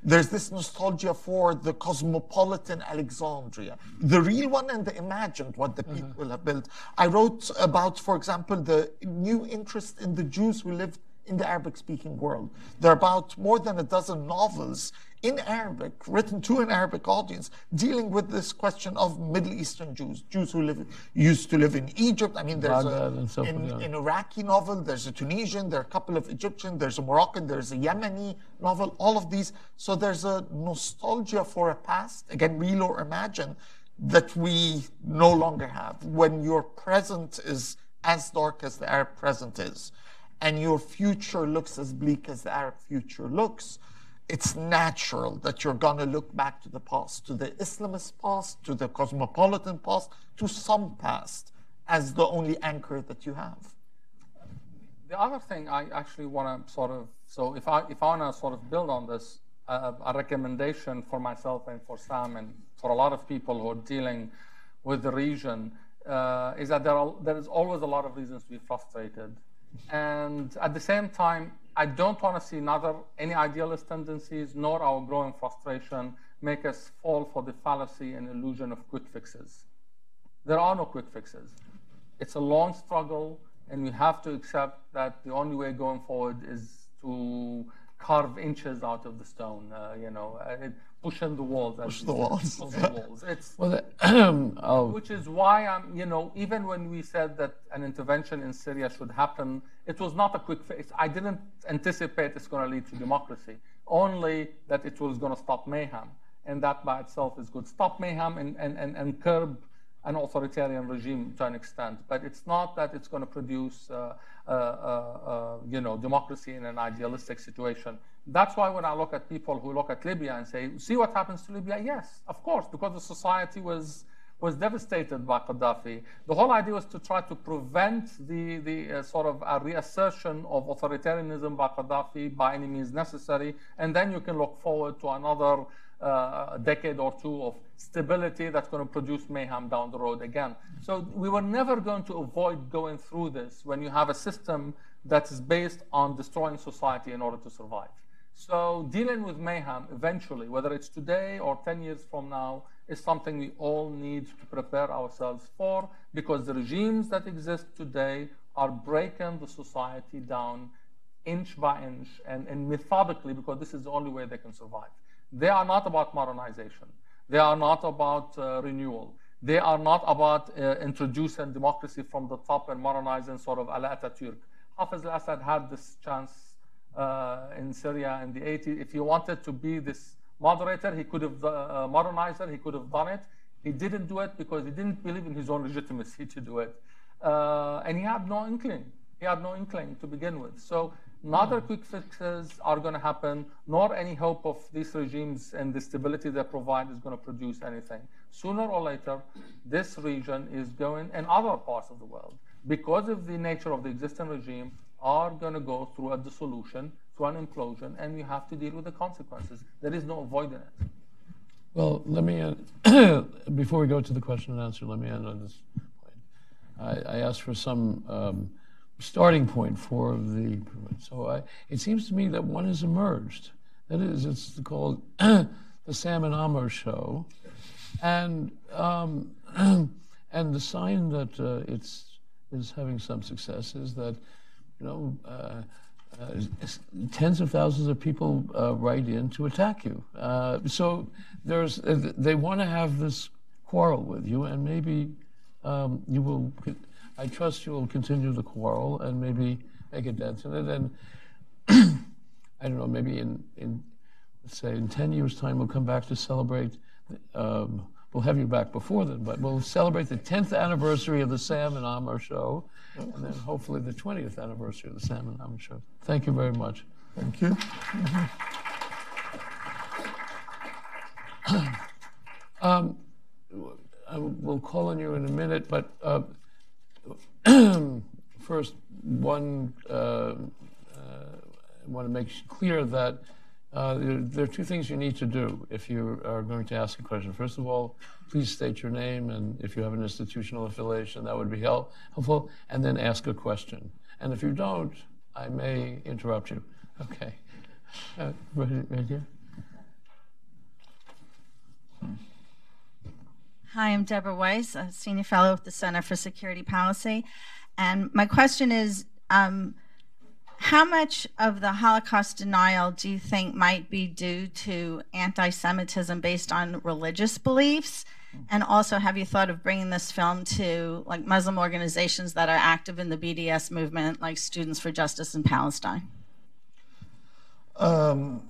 There's this nostalgia for the cosmopolitan Alexandria, the real one and the imagined, what the mm-hmm. people have built. I wrote about, for example, the new interest in the Jews who lived in the Arabic speaking world. There are about more than a dozen novels in Arabic, written to an Arabic audience, dealing with this question of Middle Eastern Jews, Jews who live, used to live in Egypt. I mean, there's a, so in, an Iraqi novel, there's a Tunisian, there are a couple of Egyptian, there's a Moroccan, there's a Yemeni novel, all of these. So there's a nostalgia for a past, again, real or imagined, that we no longer have. When your present is as dark as the Arab present is, and your future looks as bleak as the Arab future looks, it's natural that you're going to look back to the past, to the Islamist past, to the cosmopolitan past, to some past as the only anchor that you have. The other thing I actually want to sort of, so if I, if I want to sort of build on this, uh, a recommendation for myself and for Sam and for a lot of people who are dealing with the region uh, is that there, are, there is always a lot of reasons to be frustrated and at the same time, I don't want to see neither any idealist tendencies nor our growing frustration make us fall for the fallacy and illusion of quick fixes. There are no quick fixes. It's a long struggle, and we have to accept that the only way going forward is to carve inches out of the stone. Uh, you know, uh, pushing the walls. Push the walls. Push the walls. <laughs> It's well, that, <clears throat> which is why I'm. You know, even when we said that an intervention in Syria should happen, it was not a quick fix. I didn't anticipate it's going to lead to democracy. Only that it was going to stop mayhem, and that by itself is good. Stop mayhem and and and, and curb an authoritarian regime to an extent, but it's not that it's going to produce, uh, Uh, uh, uh, you know, democracy in an idealistic situation. That's why when I look at people who look at Libya and say, "See what happens to Libya?" Yes, of course, because the society was was devastated by Gaddafi. The whole idea was to try to prevent the the uh, sort of a reassertion of authoritarianism by Gaddafi by any means necessary, and then you can look forward to another uh, a decade or two of stability that's going to produce mayhem down the road again. So we were never going to avoid going through this when you have a system that is based on destroying society in order to survive. So dealing with mayhem eventually, whether it's today or 10 years from now, is something we all need to prepare ourselves for because the regimes that exist today are breaking the society down inch by inch and, and methodically because this is the only way they can survive. They are not about modernization. They are not about uh, renewal. They are not about uh, introducing democracy from the top and modernizing sort of al Atatürk. Hafiz al-Assad had this chance uh, in Syria in the 80s. If he wanted to be this moderator, he could have, uh, modernizer, he could have done it. He didn't do it because he didn't believe in his own legitimacy to do it. Uh, and he had no inkling. He had no inkling to begin with. So Neither quick fixes are going to happen, nor any hope of these regimes and the stability they provide is going to produce anything. Sooner or later, this region is going, and other parts of the world, because of the nature of the existing regime, are going to go through a dissolution, through an implosion, and we have to deal with the consequences. There is no avoiding it. Well, let me end, <coughs> before we go to the question and answer, let me end on this point. I, I asked for some. Um, starting point for the so I, it seems to me that one has emerged. That is, it's called <clears throat> the Sam and Ammar show, and um, <clears throat> and the sign that uh, it's is having some success is that you know. Uh, uh, tens of thousands of people uh, write in to attack you. Uh, so there's, uh, they want to have this quarrel with you, and maybe um, you will. I trust you will continue the quarrel and maybe make a dent in it. And <clears throat> I don't know, maybe in, in let's say in 10 years' time, we'll come back to celebrate. Um, we'll have you back before then, but we'll celebrate the 10th anniversary of the Sam and Ammar show, and then hopefully the 20th anniversary of the Sam and Ammar show. Thank you very much. Thank you. <clears throat> um, I will call on you in a minute, but uh, <clears throat> first, one, uh, uh, I want to make clear that uh, there, there, are two things you need to do if you are going to ask a question. First of all, please state your name, and if you have an institutional affiliation, that would be help, helpful, and then ask a question. And if you don't, I may interrupt you. Okay. Uh, right, right here. Hi, I'm Deborah Weiss, a senior fellow at the Center for Security Policy. And my question is um, how much of the Holocaust denial do you think might be due to anti Semitism based on religious beliefs? And also, have you thought of bringing this film to like Muslim organizations that are active in the BDS movement, like Students for Justice in Palestine? Um,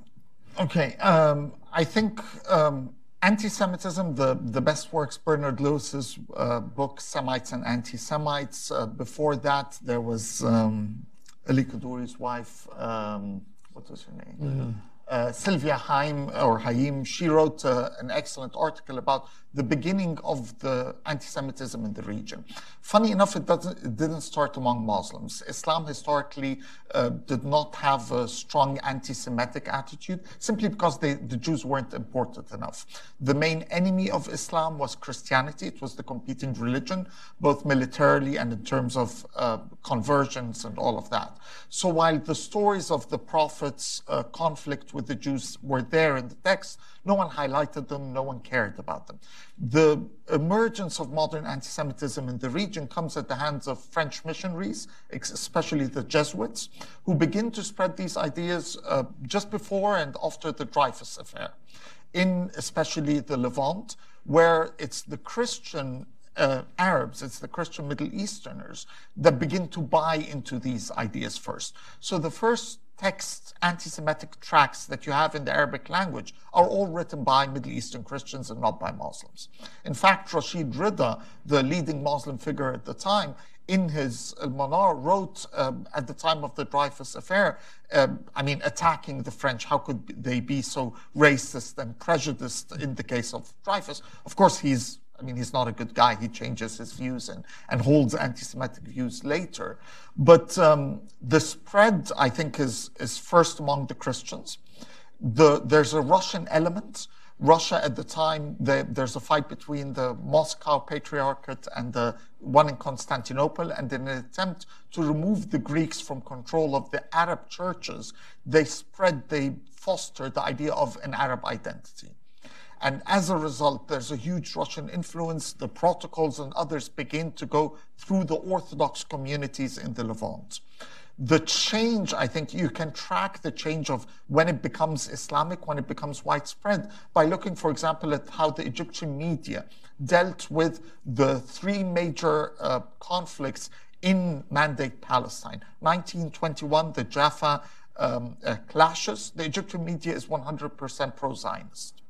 okay, um, I think um, anti-Semitism. The the best works Bernard Lewis's uh, book Semites and Anti-Semites. Uh, before that, there was um, Elie Kedourie's wife, um, what was her name? Mm-hmm. Uh, Sylvia Haim or Haim, she wrote uh, an excellent article about the beginning of the anti-Semitism in the region. Funny enough, it, doesn't, it didn't start among Muslims. Islam historically uh, did not have a strong anti-Semitic attitude simply because they, the Jews weren't important enough. The main enemy of Islam was Christianity. It was the competing religion, both militarily and in terms of uh, conversions and all of that. So while the stories of the Prophet's uh, conflict with the Jews were there in the text, no one highlighted them, no one cared about them. The emergence of modern anti Semitism in the region comes at the hands of French missionaries, especially the Jesuits, who begin to spread these ideas uh, just before and after the Dreyfus affair, in especially the Levant, where it's the Christian uh, Arabs, it's the Christian Middle Easterners that begin to buy into these ideas first. So the first texts, anti-Semitic tracts that you have in the Arabic language are all written by Middle Eastern Christians and not by Muslims. In fact, Rashid Rida, the leading Muslim figure at the time, in his Al-Manar wrote um, at the time of the Dreyfus affair, um, I mean, attacking the French. How could they be so racist and prejudiced in the case of Dreyfus? Of course, he's I mean, he's not a good guy. He changes his views and, and holds anti-Semitic views later. But um, the spread, I think, is, is first among the Christians. The, there's a Russian element. Russia at the time, the, there's a fight between the Moscow Patriarchate and the one in Constantinople. And in an attempt to remove the Greeks from control of the Arab churches, they spread, they fostered the idea of an Arab identity. And as a result, there's a huge Russian influence. The protocols and others begin to go through the Orthodox communities in the Levant. The change, I think you can track the change of when it becomes Islamic, when it becomes widespread, by looking, for example, at how the Egyptian media dealt with the three major uh, conflicts in Mandate Palestine. 1921, the Jaffa um, uh, clashes. The Egyptian media is 100% pro Zionist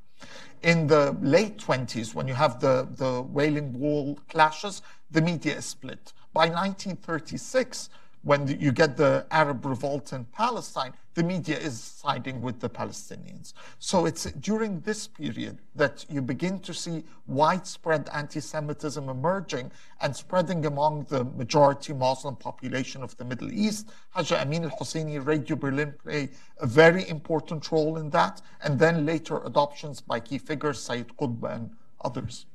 in the late 20s, when you have the, the Wailing Wall clashes, the media is split. By 1936, when you get the Arab revolt in Palestine, the media is siding with the Palestinians. So it's during this period that you begin to see widespread anti-Semitism emerging and spreading among the majority Muslim population of the Middle East. Hajj Amin al-Husseini, Radio Berlin play a very important role in that, and then later adoptions by key figures, Sayyid Qutb and others.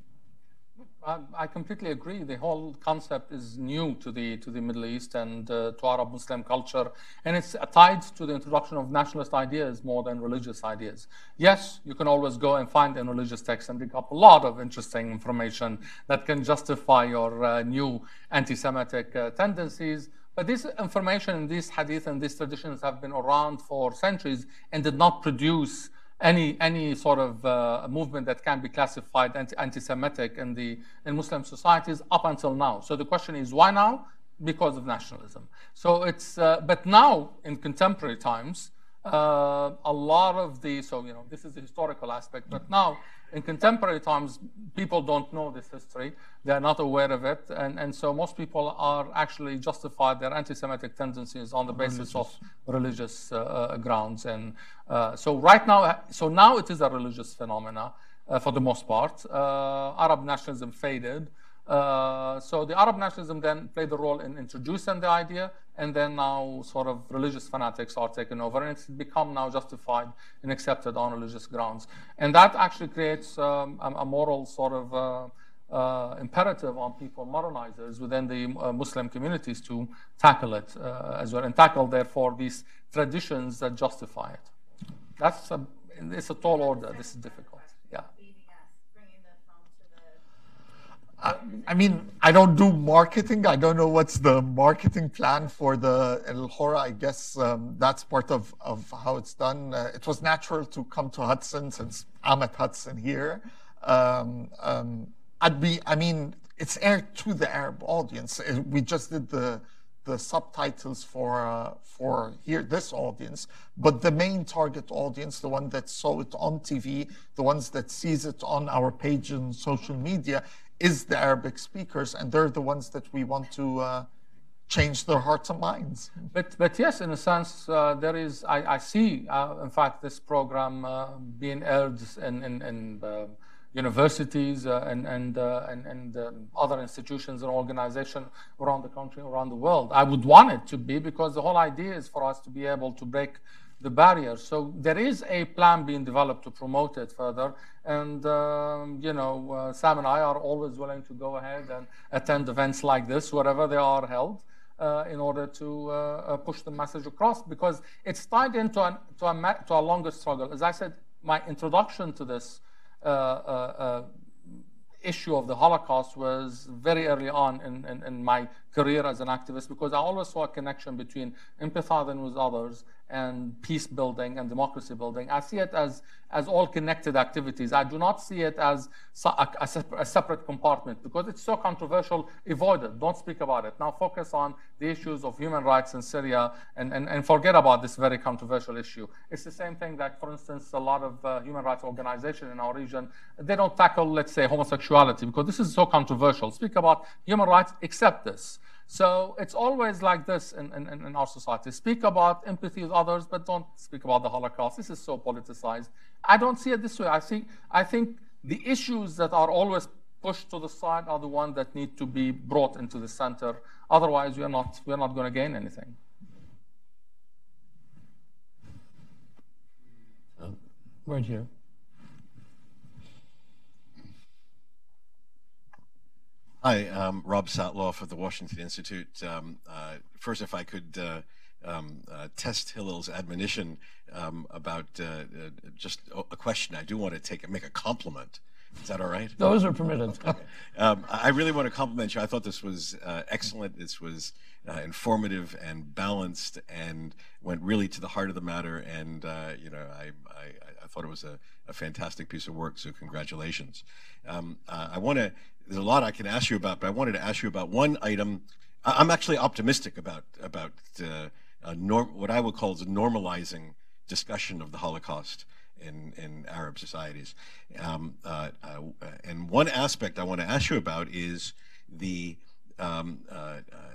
I, completely agree. The whole concept is new to the to the Middle East and uh, to Arab Muslim culture, and it's tied to the introduction of nationalist ideas more than religious ideas. Yes, you can always go and find in religious texts and pick up a lot of interesting information that can justify your uh, new anti-Semitic uh, tendencies. But this information, in these hadith, and these traditions have been around for centuries and did not produce any any sort of uh, movement that can be classified anti, semitic in the in Muslim societies up until now. So the question is why now? Because of nationalism. So it's uh, but now in contemporary times, uh, a lot of the so you know this is the historical aspect, but now in contemporary times, people don't know this history. They're not aware of it. And, and so most people are actually justified their anti Semitic tendencies on the basis religious. of religious uh, uh, grounds. And uh, so, right now, so now it is a religious phenomena uh, for the most part. Uh, Arab nationalism faded. Uh, so the Arab nationalism then played a role in introducing the idea, and then now sort of religious fanatics are taken over, and it's become now justified and accepted on religious grounds. And that actually creates um, a, moral sort of uh, uh, imperative on people, modernizers within the uh, Muslim communities to tackle it uh, as well, and tackle therefore these traditions that justify it. That's a, it's a tall order. This is difficult. I, mean, I don't do marketing. I don't know what's the marketing plan for the Alhurra. I guess um, that's part of, of how it's done. Uh, it was natural to come to Hudson since I'm at Hudson here. Um, um, I'd be, I mean, it's aired to the Arab audience. Uh, we just did the the subtitles for uh, for here this audience, but the main target audience, the one that saw it on TV, the ones that sees it on our page and social media, is the Arabic speakers, and they're the ones that we want to uh, change their hearts and minds. But, but yes, in a sense, uh, there is, I, I see, uh, in fact, this program uh, being aired in, in, in uh, universities uh, and, and, and, and other institutions and organizations around the country, around the world. I would want it to be because the whole idea is for us to be able to break the barriers. So there is a plan being developed to promote it further. And, um, you know, uh, Sam and I are always willing to go ahead and attend events like this, wherever they are held. Uh, in order to uh, uh push the message across, because it's tied into an, to, a, to a longer struggle. As I said, my introduction to this uh, uh, issue of the Holocaust was very early on in, in, in, my career as an activist because I always saw a connection between empathizing with others and peace building and democracy building. I see it as, as all connected activities. I do not see it as a, a, separate compartment because it's so controversial. Avoid it. Don't speak about it. Now focus on the issues of human rights in Syria and, and, and forget about this very controversial issue. It's the same thing that, for instance, a lot of uh, human rights organizations in our region, they don't tackle, let's say, homosexuality because this is so controversial. Speak about human rights, accept this. So it's always like this in, in, in, our society. Speak about empathy with others, but don't speak about the Holocaust. This is so politicized. I don't see it this way. I think, I think the issues that are always pushed to the side are the ones that need to be brought into the center. Otherwise, we are not, we are not going to gain anything. Right here. Hi, um, Rob Satloff of the Washington Institute. Um, uh, first, if I could uh, um, uh, test Hillel's admonition um, about uh, uh, just a question, I do want to take make a compliment. Is that all right? Those are permitted. Okay. Um, I really want to compliment you. I thought this was uh, excellent. This was informative and balanced, and went really to the heart of the matter. And you know, I, I, I thought it was a, a, fantastic piece of work. So congratulations. Um, I want to there's a lot I can ask you about, but I wanted to ask you about one item. I'm actually optimistic about about uh, norm, what I would call the normalizing discussion of the Holocaust in in Arab societies. Um, uh, uh, and one aspect I want to ask you about is the um, uh, uh,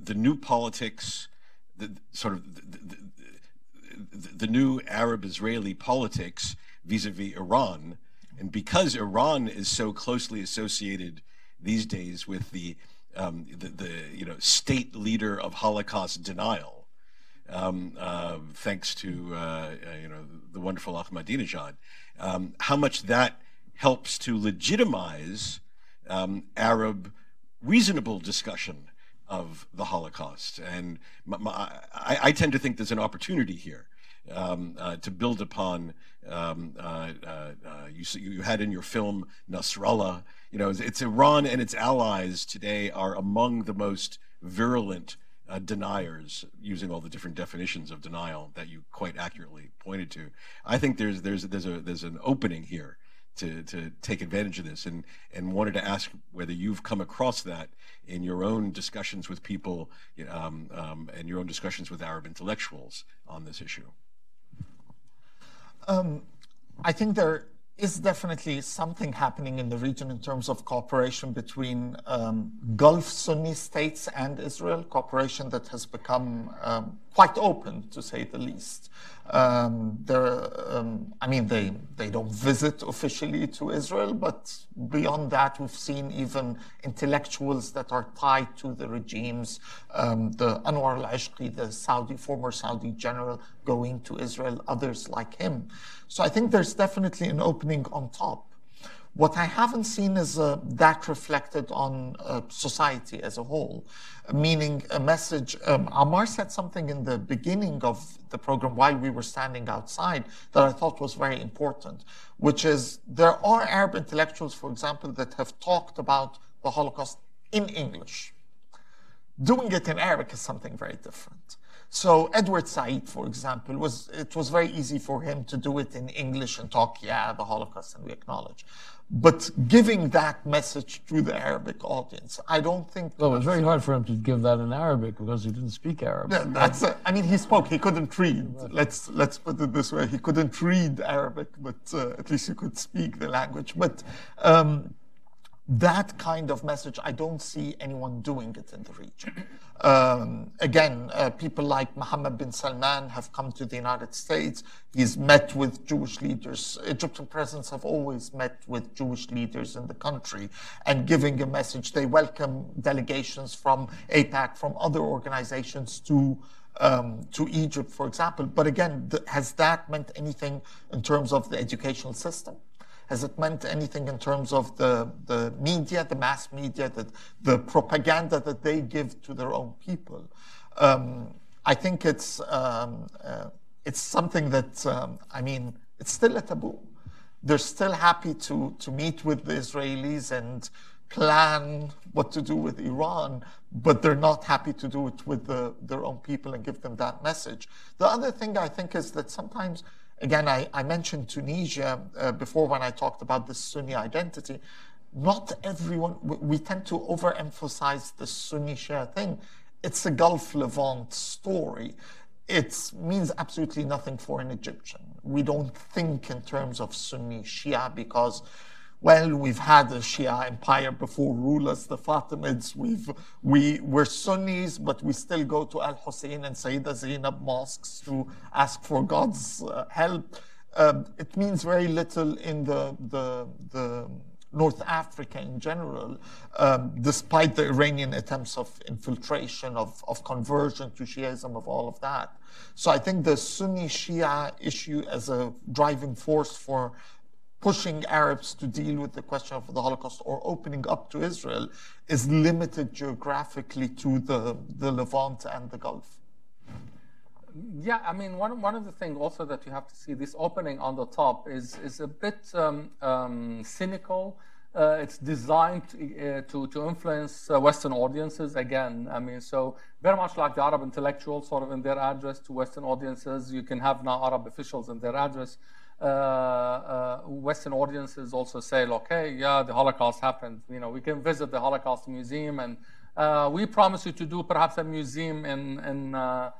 the new politics, the sort of the, the, the new Arab-Israeli politics vis-a-vis Iran and because Iran is so closely associated these days with the, um, the, the, you know, state leader of Holocaust denial, um, uh, thanks to uh, uh, you know the wonderful Ahmadinejad, um, how much that helps to legitimize um, Arab reasonable discussion of the Holocaust. And my, my, I, I, tend to think there's an opportunity here um, uh, to build upon. Um, uh, uh, you, you had in your film Nasrallah. You know, it's, it's, Iran and its allies today are among the most virulent uh, deniers, using all the different definitions of denial that you quite accurately pointed to. I think there's there's there's a there's an opening here to to take advantage of this, and and wanted to ask whether you've come across that in your own discussions with people um, um, and your own discussions with Arab intellectuals on this issue. Um, I think there is definitely something happening in the region in terms of cooperation between um, Gulf Sunni states and Israel, cooperation that has become um, quite open, to say the least. Um, um, I mean, they, they don't visit officially to Israel, but beyond that, we've seen even intellectuals that are tied to the regimes. Um, the Anwar al-Ishqi, the Saudi, former Saudi general, going to Israel, others like him. So I think there's definitely an opening on top. What I haven't seen is uh, that reflected on uh, society as a whole, meaning a message. Um, Ammar said something in the beginning of the program while we were standing outside that I thought was very important, which is there are Arab intellectuals, for example, that have talked about the Holocaust in English. Doing it in Arabic is something very different. So Edward Said, for example, was it was very easy for him to do it in English and talk, yeah, the Holocaust, and we acknowledge. But giving that message to the Arabic audience, I don't think. Well, it was very hard for him to give that in Arabic because he didn't speak Arabic. Yeah, that's. A, I mean, he spoke. He couldn't read. Let's let's put it this way. He couldn't read Arabic, but uh, at least he could speak the language. But. Um, that kind of message, I don't see anyone doing it in the region. Um, again, uh, people like Mohammed bin Salman have come to the United States. He's met with Jewish leaders. Egyptian presidents have always met with Jewish leaders in the country and giving a message. They welcome delegations from AIPAC, from other organizations to um, to Egypt, for example. But again, th- has that meant anything in terms of the educational system? Has it meant anything in terms of the, the media, the mass media, the, the propaganda that they give to their own people? Um, I think it's, um, uh, it's something that, um, I mean, it's still a taboo. They're still happy to, to meet with the Israelis and plan what to do with Iran, but they're not happy to do it with the, their own people and give them that message. The other thing I think is that sometimes Again, I, I mentioned Tunisia uh, before when I talked about the Sunni identity. Not everyone, we, we tend to overemphasize the Sunni Shia thing. It's a Gulf Levant story. It means absolutely nothing for an Egyptian. We don't think in terms of Sunni Shia because well, we've had a Shia empire before rulers, the Fatimids. We've, we, we're Sunnis, but we still go to Al Hussein and Sayyida Zainab mosques to ask for God's uh, help. Um, it means very little in the, the, the North Africa in general, um, despite the Iranian attempts of infiltration, of, of conversion to Shiism, of all of that. So I think the Sunni Shia issue as a driving force for pushing Arabs to deal with the question of the Holocaust or opening up to Israel is limited geographically to the, the Levant and the Gulf. Yeah, I mean, one, one of the things also that you have to see, this opening on the top is, is a bit um, um, cynical. Uh, it's designed to, uh, to, to, influence uh, Western audiences again. I mean, so very much like the Arab intellectuals, sort of in their address to Western audiences, you can have now Arab officials in their address Uh, uh, Western audiences also say, okay, yeah, the Holocaust happened. You know, we can visit the Holocaust Museum, and uh, we promise you to do perhaps a museum in, in uh,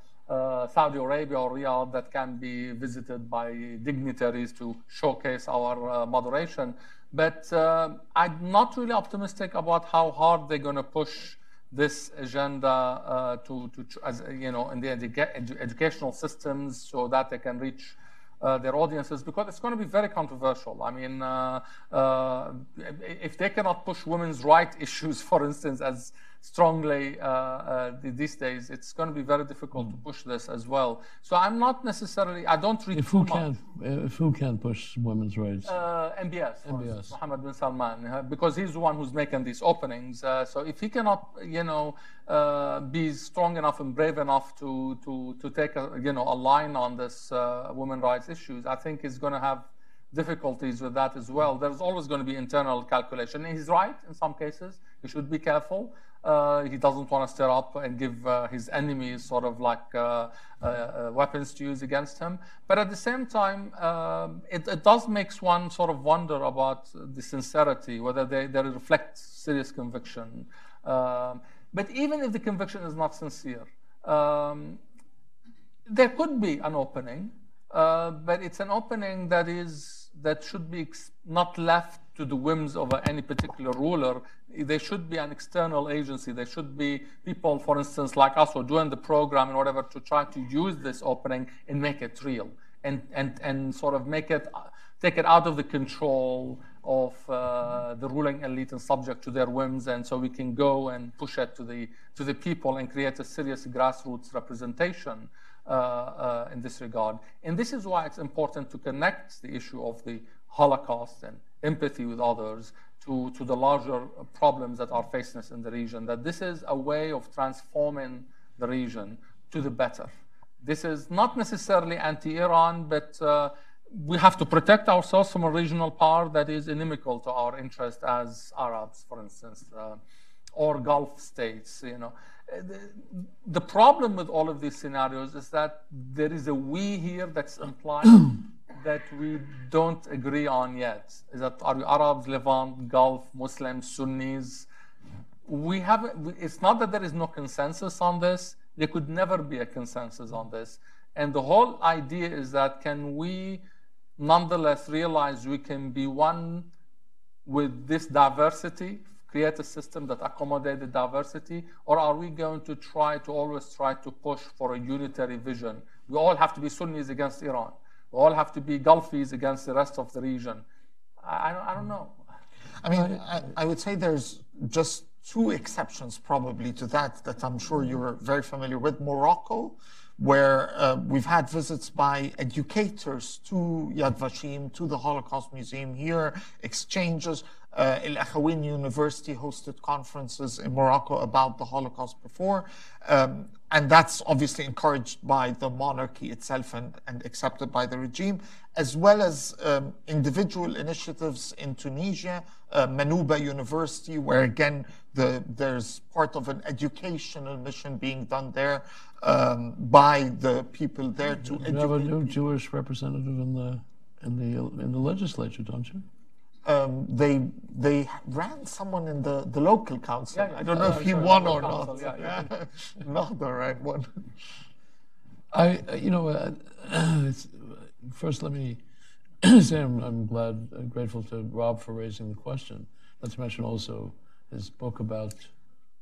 Saudi Arabia or Riyadh that can be visited by dignitaries to showcase our moderation. But I'm not really optimistic about how hard they're going to push this agenda uh, to, to, as, you know, in the edu educational systems so that they can reach uh, their audiences because it's going to be very controversial. I mean, uh, uh, if they cannot push women's rights <laughs> issues, for instance, as strongly uh, uh, these days, it's going to be very difficult to push this as well. So I'm not necessarily, I don't read If too who much. can, if who can push women's rights? Uh, MBS, MBS. Mohammed bin Salman, uh, because he's the one who's making these openings. Uh, so if he cannot, you know, uh, be strong enough and brave enough to to to take a you know a line on this uh, women rights issues, I think he's going to have difficulties with that as well. There's always going to be internal calculation. And he's right in some cases. He should be careful. Uh, he doesn't want to stir up and give uh, his enemies sort of like uh, uh, uh, weapons to use against him. But at the same time, um, it, it does makes one sort of wonder about the sincerity, whether they, they reflect serious conviction. Um, but even if the conviction is not sincere, um, there could be an opening, uh, but it's an opening that is that should be not left to the whims of any particular ruler. There should be an external agency. There should be people, for instance, like us, who are doing the program in order to try to use this opening and make it real, and and and sort of make it take it out of the control of uh, the ruling elite and subject to their whims, and so we can go and push it to the to the people and create a serious grassroots representation uh, uh, in this regard. And this is why it's important to connect the issue of the Holocaust and empathy with others to, to the larger problems that are facing us in the region. That this is a way of transforming the region to the better. This is not necessarily anti-Iran, but uh, we have to protect ourselves from a regional power that is inimical to our interest as Arabs, for instance, uh, or Gulf states. You know, the, the problem with all of these scenarios is that there is a we here that's implied that we don't agree on yet. Is that are you Arabs, Levant, Gulf, Muslims, Sunnis? We haven't. It's not that there is no consensus on this. There could never be a consensus on this. And the whole idea is that can we nonetheless realize we can be one with this diversity, create a system that accommodates the diversity, or are we going to try to always try to push for a unitary vision? We all have to be Sunnis against Iran. All have to be Gulfis against the rest of the region. I, I, don't, I don't know. I mean, I, I would say there's just two exceptions probably to that that I'm sure you're very familiar with. Morocco, where uh, we've had visits by educators to Yad Vashem, to the Holocaust Museum here, exchanges. Uh, Al Akhawayn University hosted conferences in Morocco about the Holocaust before. Um, and that's obviously encouraged by the monarchy itself and, and accepted by the regime, as well as um, individual initiatives in Tunisia, uh, Manouba University, where again the, there's part of an educational mission being done there um, by the people there to You have a educate. new Jewish representative in the in the in the legislature, don't you? Um, they they ran someone in the, the local council. Yeah, yeah. I don't know Uh, if he sorry, won or council, not. yeah, yeah. <laughs> not the right one. I, uh, you know, uh, <clears throat> first let me <clears throat> say I'm, I'm glad, uh, grateful to Rob for raising the question. Not to mention also his book about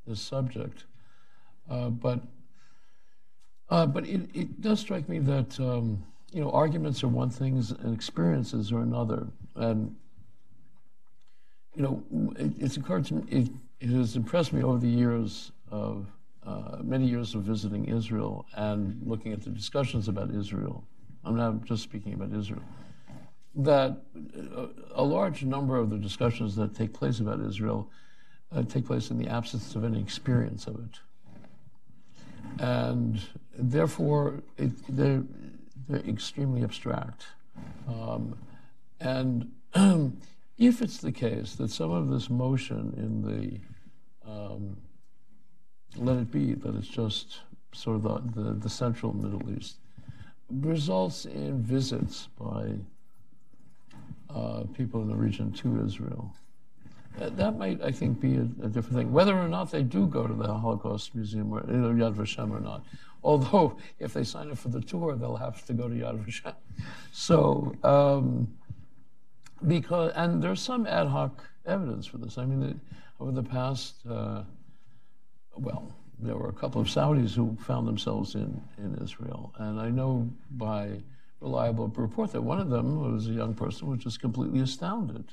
this subject. Uh, but, uh, but it, it does strike me that um, you know arguments are one thing and experiences are another. And you know, it, it's occurred to me, it, it has impressed me over the years of uh, many years of visiting Israel and looking at the discussions about Israel. I'm not just speaking about Israel. That a, a large number of the discussions that take place about Israel uh, take place in the absence of any experience of it. And therefore, it, they're, they're extremely abstract. Um, and <clears throat> if it's the case that some of this motion in the um, let it be that it's just sort of the, the, the central Middle East results in visits by uh, people in the region to Israel. That, that might, I think, be a, a, different thing. Whether or not they do go to the Holocaust Museum or or Yad Vashem or not. Although, if they sign up for the tour, they'll have to go to Yad Vashem. So, um, because and there's some ad hoc evidence for this. I mean, over the past, uh, well, there were a couple of Saudis who found themselves in in Israel, and I know by reliable report that one of them was a young person who was just completely astounded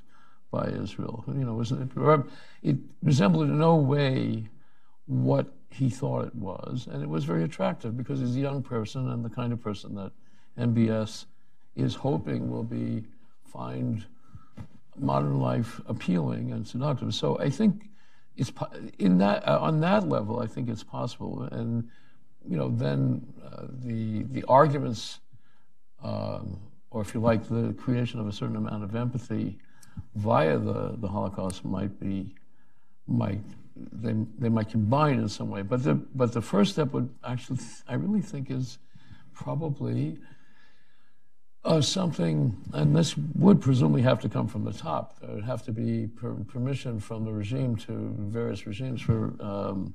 by Israel. You know, it, it resembled in no way what he thought it was, and it was very attractive because he's a young person and the kind of person that MBS is hoping will be find modern life appealing and seductive. So I think it's in that uh, on that level. I think it's possible, and you know, then uh, the the arguments, um, or if you like, the creation of a certain amount of empathy via the the Holocaust might be might they, they might combine in some way. But the but the first step would actually I really think is probably uh, something, and this would presumably have to come from the top. There would have to be per permission from the regime to various regimes for um,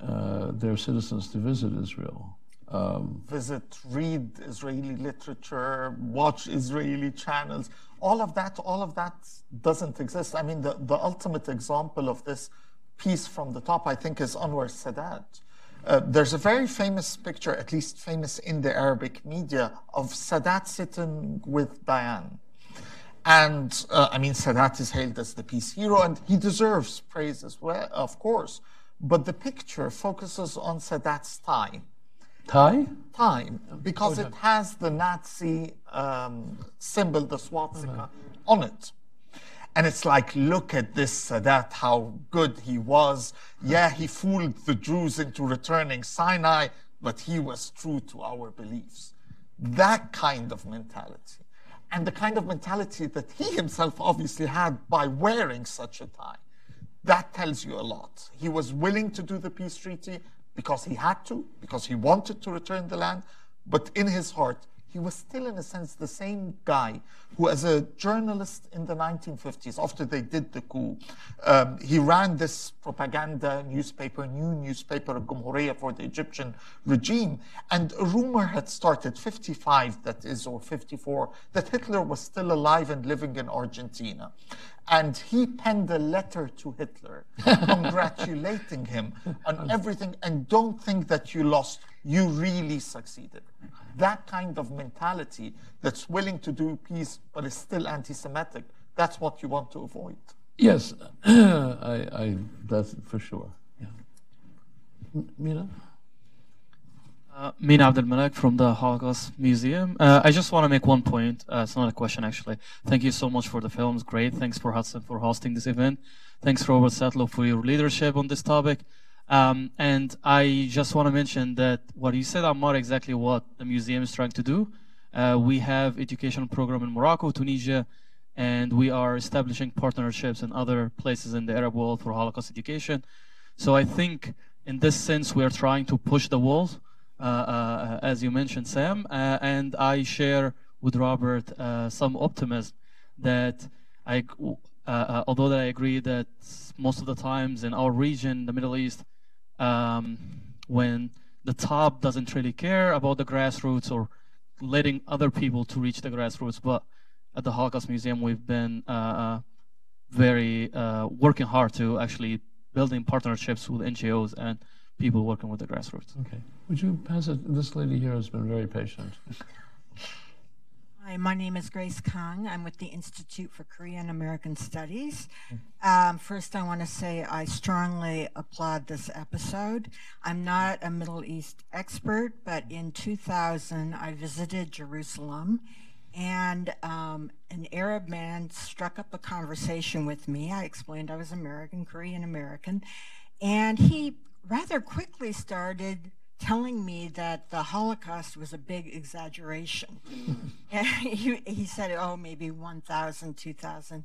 uh, their citizens to visit Israel. Um, visit, read Israeli literature, watch Israeli channels. All of that, all of that doesn't exist. I mean, the, the ultimate example of this piece from the top, I think, is Anwar Sadat. Uh, there's a very famous picture, at least famous in the Arabic media, of Sadat sitting with Dayan. And uh, I mean, Sadat is hailed as the peace hero, and he deserves praise as well, of course. But the picture focuses on Sadat's tie. Tie? Tie, because oh, it has the Nazi um, symbol, the swastika, on it. And it's like, look at this uh, Sadat, how good he was. Yeah, he fooled the Jews into returning Sinai, but he was true to our beliefs. That kind of mentality. And the kind of mentality that he himself obviously had by wearing such a tie. That tells you a lot. He was willing to do the peace treaty because he had to, because he wanted to return the land, but in his heart, he was still, in a sense, the same guy who, as a journalist in the 1950s, after they did the coup, um, he ran this propaganda newspaper, new newspaper, Gumhuriya for the Egyptian regime. And a rumor had started, 55 that is, or 54, that Hitler was still alive and living in Argentina. And he penned a letter to Hitler <laughs> congratulating him on everything. And don't think that you lost, you really succeeded that kind of mentality that's willing to do peace but is still anti-Semitic, that's what you want to avoid. Yes, <clears throat> I, I, that's for sure. Yeah. Mina? Uh, Mina Abdel Malek from the Holocaust Museum. Uh, I just want to make one point. Uh, it's not a question, actually. Thank you so much for the films. Great. Thanks for Hudson for hosting this event. Thanks, Robert Satloff, for your leadership on this topic. Um, and I just want to mention that what you said, are Ammar, exactly what the museum is trying to do. Uh, we have educational program in Morocco, Tunisia, and we are establishing partnerships in other places in the Arab world for Holocaust education. So I think in this sense, we are trying to push the walls, uh, uh, as you mentioned, Sam, uh, and I share with Robert uh, some optimism that I, uh, although that I agree that most of the times in our region, the Middle East, um, when the top doesn't really care about the grassroots or letting other people to reach the grassroots. But at the Holocaust Museum, we've been uh, uh very uh, working hard to actually building partnerships with NGOs and people working with the grassroots. Okay. Would you pass it? This lady here has been very patient. <laughs> Hi, my name is Grace Kang. I'm with the Institute for Korean American Studies. Um, first, I want to say I strongly applaud this episode. I'm not a Middle East expert, but in 2000, I visited Jerusalem and um, an Arab man struck up a conversation with me. I explained I was American, Korean American, and he rather quickly started telling me that the Holocaust was a big exaggeration. <laughs> he, he, said, oh, maybe 1,000, 2,000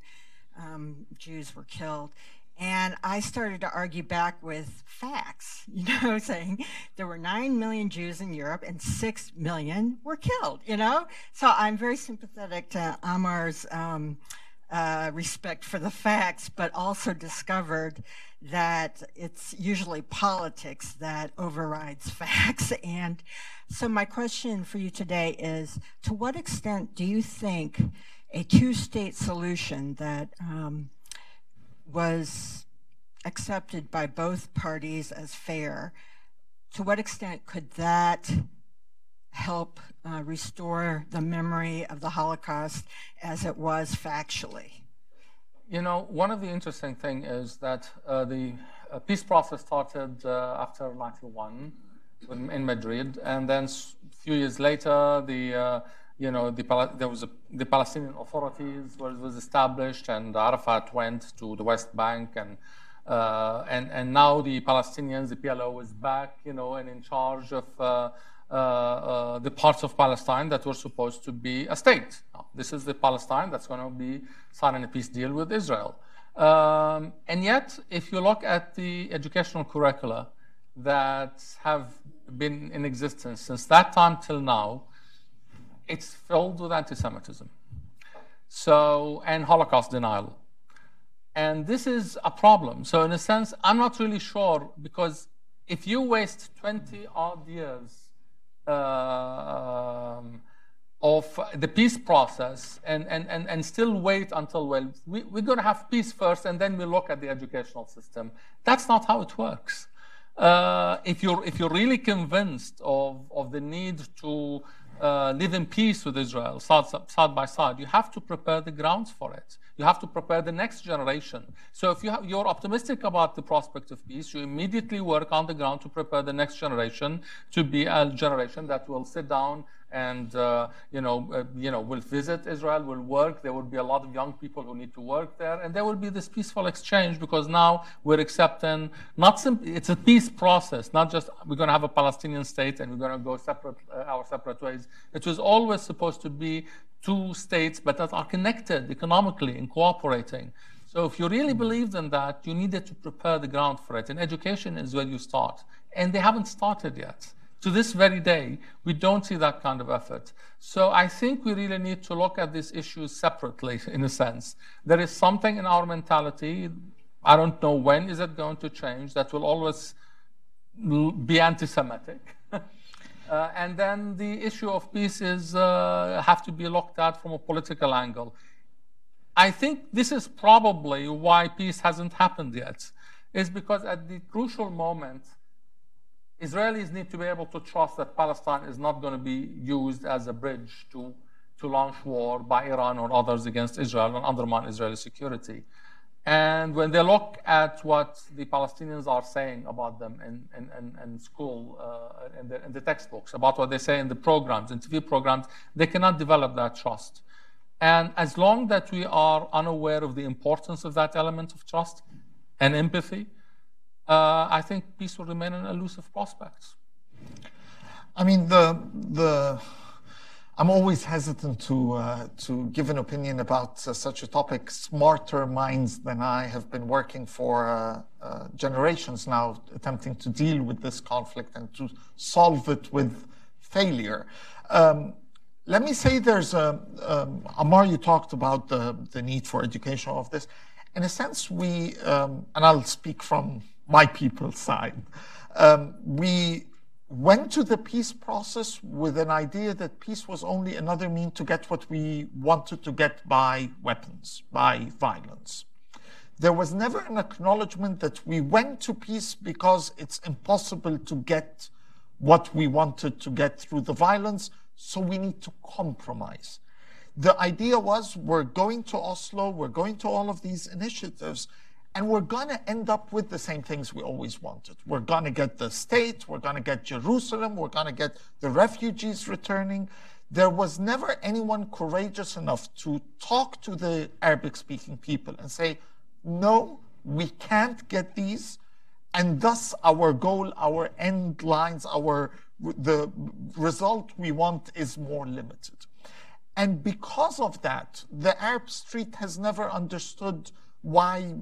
um, Jews were killed. And I started to argue back with facts, <laughs> you know, saying there were 9 million Jews in Europe and 6 million were killed, you know? So I'm very sympathetic to Ammar's um, uh, respect for the facts, but also discovered that it's usually politics that overrides <laughs> facts. And so, my question for you today is to what extent do you think a two state solution that um, was accepted by both parties as fair, to what extent could that help uh, restore the memory of the Holocaust as it was factually? You know, one of the interesting things is that uh, the a peace process started uh, after 91 in Madrid, and then a few years later, the uh, you know the there was a, the Palestinian authorities was, was established, and Arafat went to the West Bank, and uh, and and now the Palestinians, the PLO, is back, you know, and in charge of. Uh, uh, the parts of Palestine that were supposed to be a state. This is the Palestine that's going to be signing a peace deal with Israel. Um, and yet, if you look at the educational curricula that have been in existence since that time till now, it's filled with anti-Semitism. So, and Holocaust denial. And this is a problem. So, in a sense, I'm not really sure because if you waste 20 odd years um, of the peace process and, and, and, and still wait until, well, we, we're going to have peace first and then we look at the educational system. That's not how it works. Uh, if, you're, if you're really convinced of, of the need to uh, live in peace with Israel side, side by side, you have to prepare the grounds for it. You have to prepare the next generation. So if you have, you're optimistic about the prospect of peace, you immediately work on the ground to prepare the next generation to be a generation that will sit down and uh, you know, uh, you know, will visit Israel, will work. There will be a lot of young people who need to work there, and there will be this peaceful exchange because now we're accepting not simply it's a peace process, not just we're going to have a Palestinian state and we're going to go separate uh, our separate ways. It was always supposed to be two states, but that are connected economically and cooperating. So if you really believed in that, you needed to prepare the ground for it. And education is where you start, and they haven't started yet to this very day, we don't see that kind of effort. So I think we really need to look at these issues separately, <laughs> in a sense. There is something in our mentality, I don't know when is it going to change, that will always be anti-Semitic. <laughs> uh, and then the issue of peace is uh, have to be looked at from a political angle. I think this is probably why peace hasn't happened yet, is because at the crucial moment, Israelis need to be able to trust that Palestine is not going to be used as a bridge to, to launch war by Iran or others against Israel and undermine Israeli security. And when they look at what the Palestinians are saying about them in, in, in, in school, uh, in, the, in the textbooks, about what they say in the programs, in TV programs, they cannot develop that trust. And as long that we are unaware of the importance of that element of trust and empathy, uh, I think peace will remain an elusive prospect. I mean, the the I'm always hesitant to uh, to give an opinion about uh, such a topic. Smarter minds than I have been working for uh, uh generations now, attempting to deal with this conflict and to solve it with failure. Um, let me say there's a, um, Ammar, you talked about the, the need for education of this. In a sense, we, um, and I'll speak from my people's side. Um, we went to the peace process with an idea that peace was only another mean to get what we wanted to get by weapons, by violence. There was never an acknowledgement that we went to peace because it's impossible to get what we wanted to get through the violence, so we need to compromise. The idea was we're going to Oslo, we're going to all of these initiatives, and we're going to end up with the same things we always wanted. We're going to get the state, we're going to get Jerusalem, we're going to get the refugees returning. There was never anyone courageous enough to talk to the Arabic speaking people and say, no, we can't get these. And thus, our goal, our end lines, our the result we want is more limited. And because of that, the Arab street has never understood why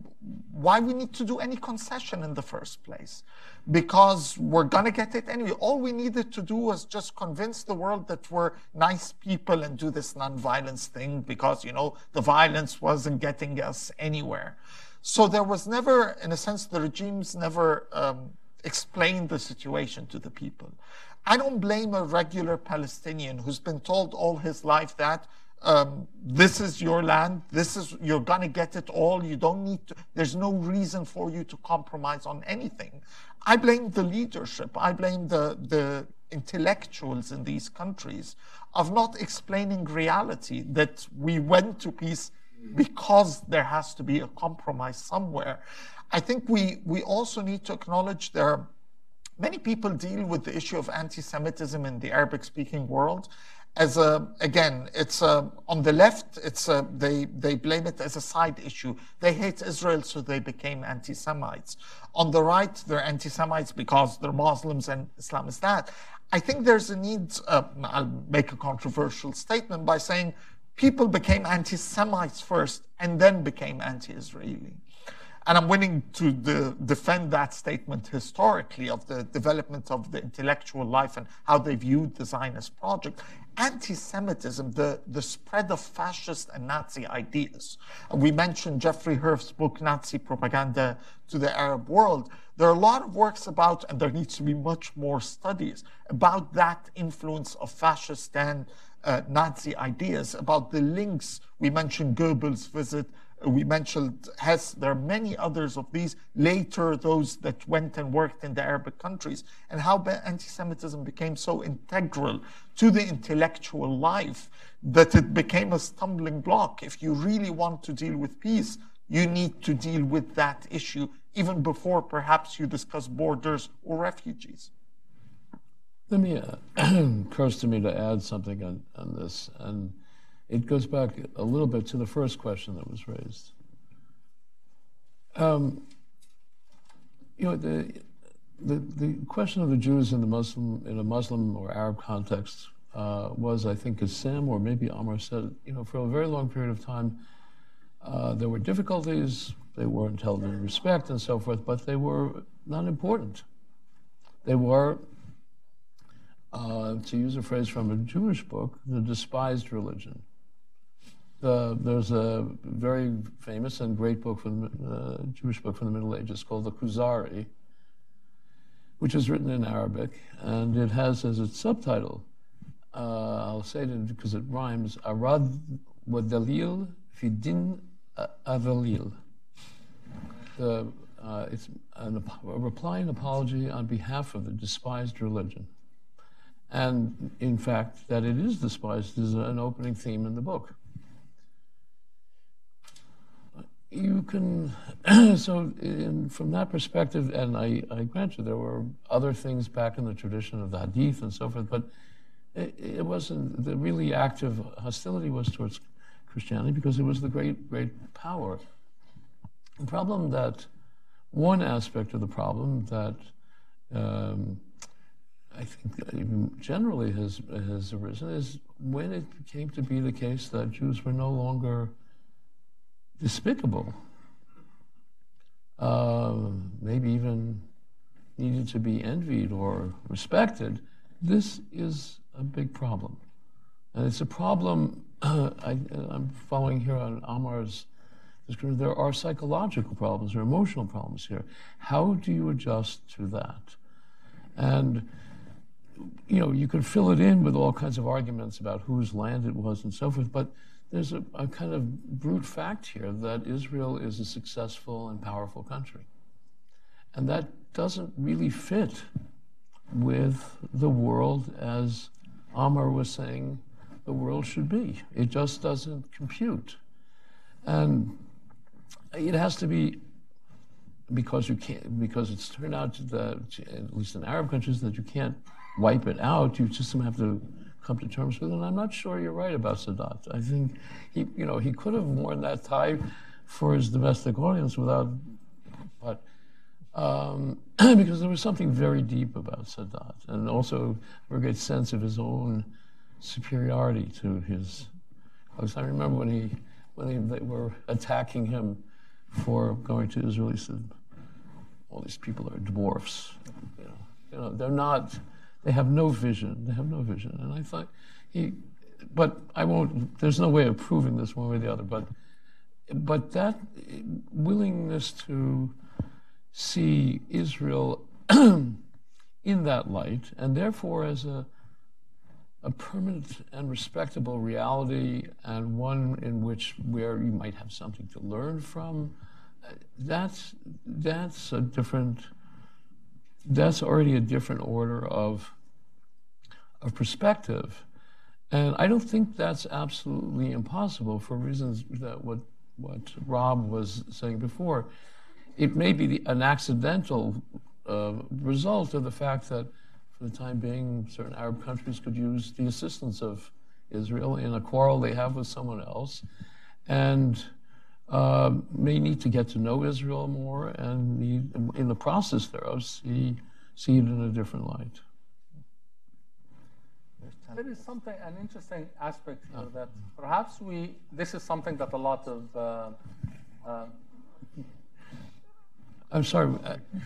why we need to do any concession in the first place. Because we're going to get it anyway. All we needed to do was just convince the world that we're nice people and do this non-violence thing because you know the violence wasn't getting us anywhere. So there was never in a sense the regimes never um, explained the situation to the people. I don't blame a regular palestinian who's been told all his life that um, this is your land. This is you're gonna get it all. You don't need to. There's no reason for you to compromise on anything. I blame the leadership. I blame the the intellectuals in these countries of not explaining reality that we went to peace because there has to be a compromise somewhere. I think we, we also need to acknowledge there are many people deal with the issue of anti-Semitism in the Arabic-speaking world as a again it's a, on the left it's a, they they blame it as a side issue. They hate israel so they became anti-semites. On the right they're anti-semites because they're muslims and islam is that. I think there's a need uh, i'll make a controversial statement by saying people became anti-semites first and then became anti-israeli. And I'm willing to de- defend that statement historically of the development of the intellectual life and how they viewed the Zionist project. Anti Semitism, the, the spread of fascist and Nazi ideas. We mentioned Jeffrey Herf's book, Nazi Propaganda to the Arab World. There are a lot of works about, and there needs to be much more studies about that influence of fascist and uh, Nazi ideas, about the links. We mentioned Goebbels' visit we mentioned Hess. There are many others of these. Later, those that went and worked in the Arabic countries, and how anti-Semitism became so integral to the intellectual life that it became a stumbling block. If you really want to deal with peace, you need to deal with that issue even before perhaps you discuss borders or refugees. Let me, uh, <clears throat> occurs to me to add something on, on this, and it goes back a little bit to the first question that was raised. Um, you know, the, the, the question of the Jews in the Muslim in a Muslim or Arab context uh, was, I think, as Sam or maybe Ammar said, you know, for a very long period of time, uh, there were difficulties. They weren't held in respect and so forth, but they were not important. They were, uh, to use a phrase from a Jewish book, the despised religion. Uh, there's a very famous and great book from uh, Jewish book from the Middle Ages called the Kuzari, which is written in Arabic, and it has as its subtitle, uh, I'll say it because it rhymes, Arad wa Dalil fi din avalil. The, uh, it's an, a reply and apology on behalf of the despised religion. And in fact, that it is despised is an opening theme in the book you can, <clears throat> so in, from that perspective, and I, I, grant you there were other things back in the tradition of the Hadith and so forth, but it, it, wasn't, the really active hostility was towards Christianity because it was the great, great power. The problem that, one aspect of the problem that um, I think generally has, has arisen is when it came to be the case that Jews were no longer despicable, uh, maybe even needed to be envied or respected, this is a big problem. And it's a problem, uh, <clears throat> I, am following here on Ammar's description, there are psychological problems, are emotional problems here. How do you adjust to that? And you know, you could fill it in with all kinds of arguments about whose land it was and so forth, but there's a, a, kind of brute fact here that Israel is a successful and powerful country. And that doesn't really fit with the world as Ammar was saying the world should be. It just doesn't compute. And it has to be because you can't because it's turned out that at least in Arab countries that you can't wipe it out. You just have to come to terms with. And I'm not sure you're right about Sadat. I think he, you know, he could have worn that tie for his domestic audience without, but um, <clears throat> because there was something very deep about Sadat, and also a great sense of his own superiority to his. I remember when he when he, they were attacking him for going to Israel. He said, "All these people are dwarfs. You know, you know they're not." They have no vision. They have no vision. And I thought he, but I won't, there's no way of proving this one way or the other, but, but that willingness to see Israel <clears throat> in that light, and therefore as a, a permanent and respectable reality, and one in which where you might have something to learn from, uh, that's that's a different that's already a different order of of perspective. And I don't think that's absolutely impossible for reasons that what what Rob was saying before. It may be the, an accidental uh, result of the fact that, for the time being, certain Arab countries could use the assistance of Israel in a quarrel they have with someone else, and uh, may need to get to know Israel more, and need, in the process thereof, see see it in a different light. There is something, an interesting aspect here that perhaps we, this is something that a lot of, uh, uh, I'm sorry.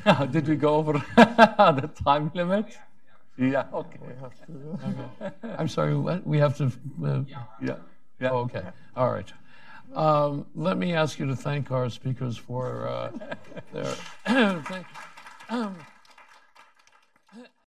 uh, <laughs> did we go over <laughs> the time limit? Yeah, okay. I'm sorry. What? We have to. Uh, Yeah, yeah. oh, okay. All right. Um, let me ask you to thank our speakers for uh, their. <coughs> thank, um,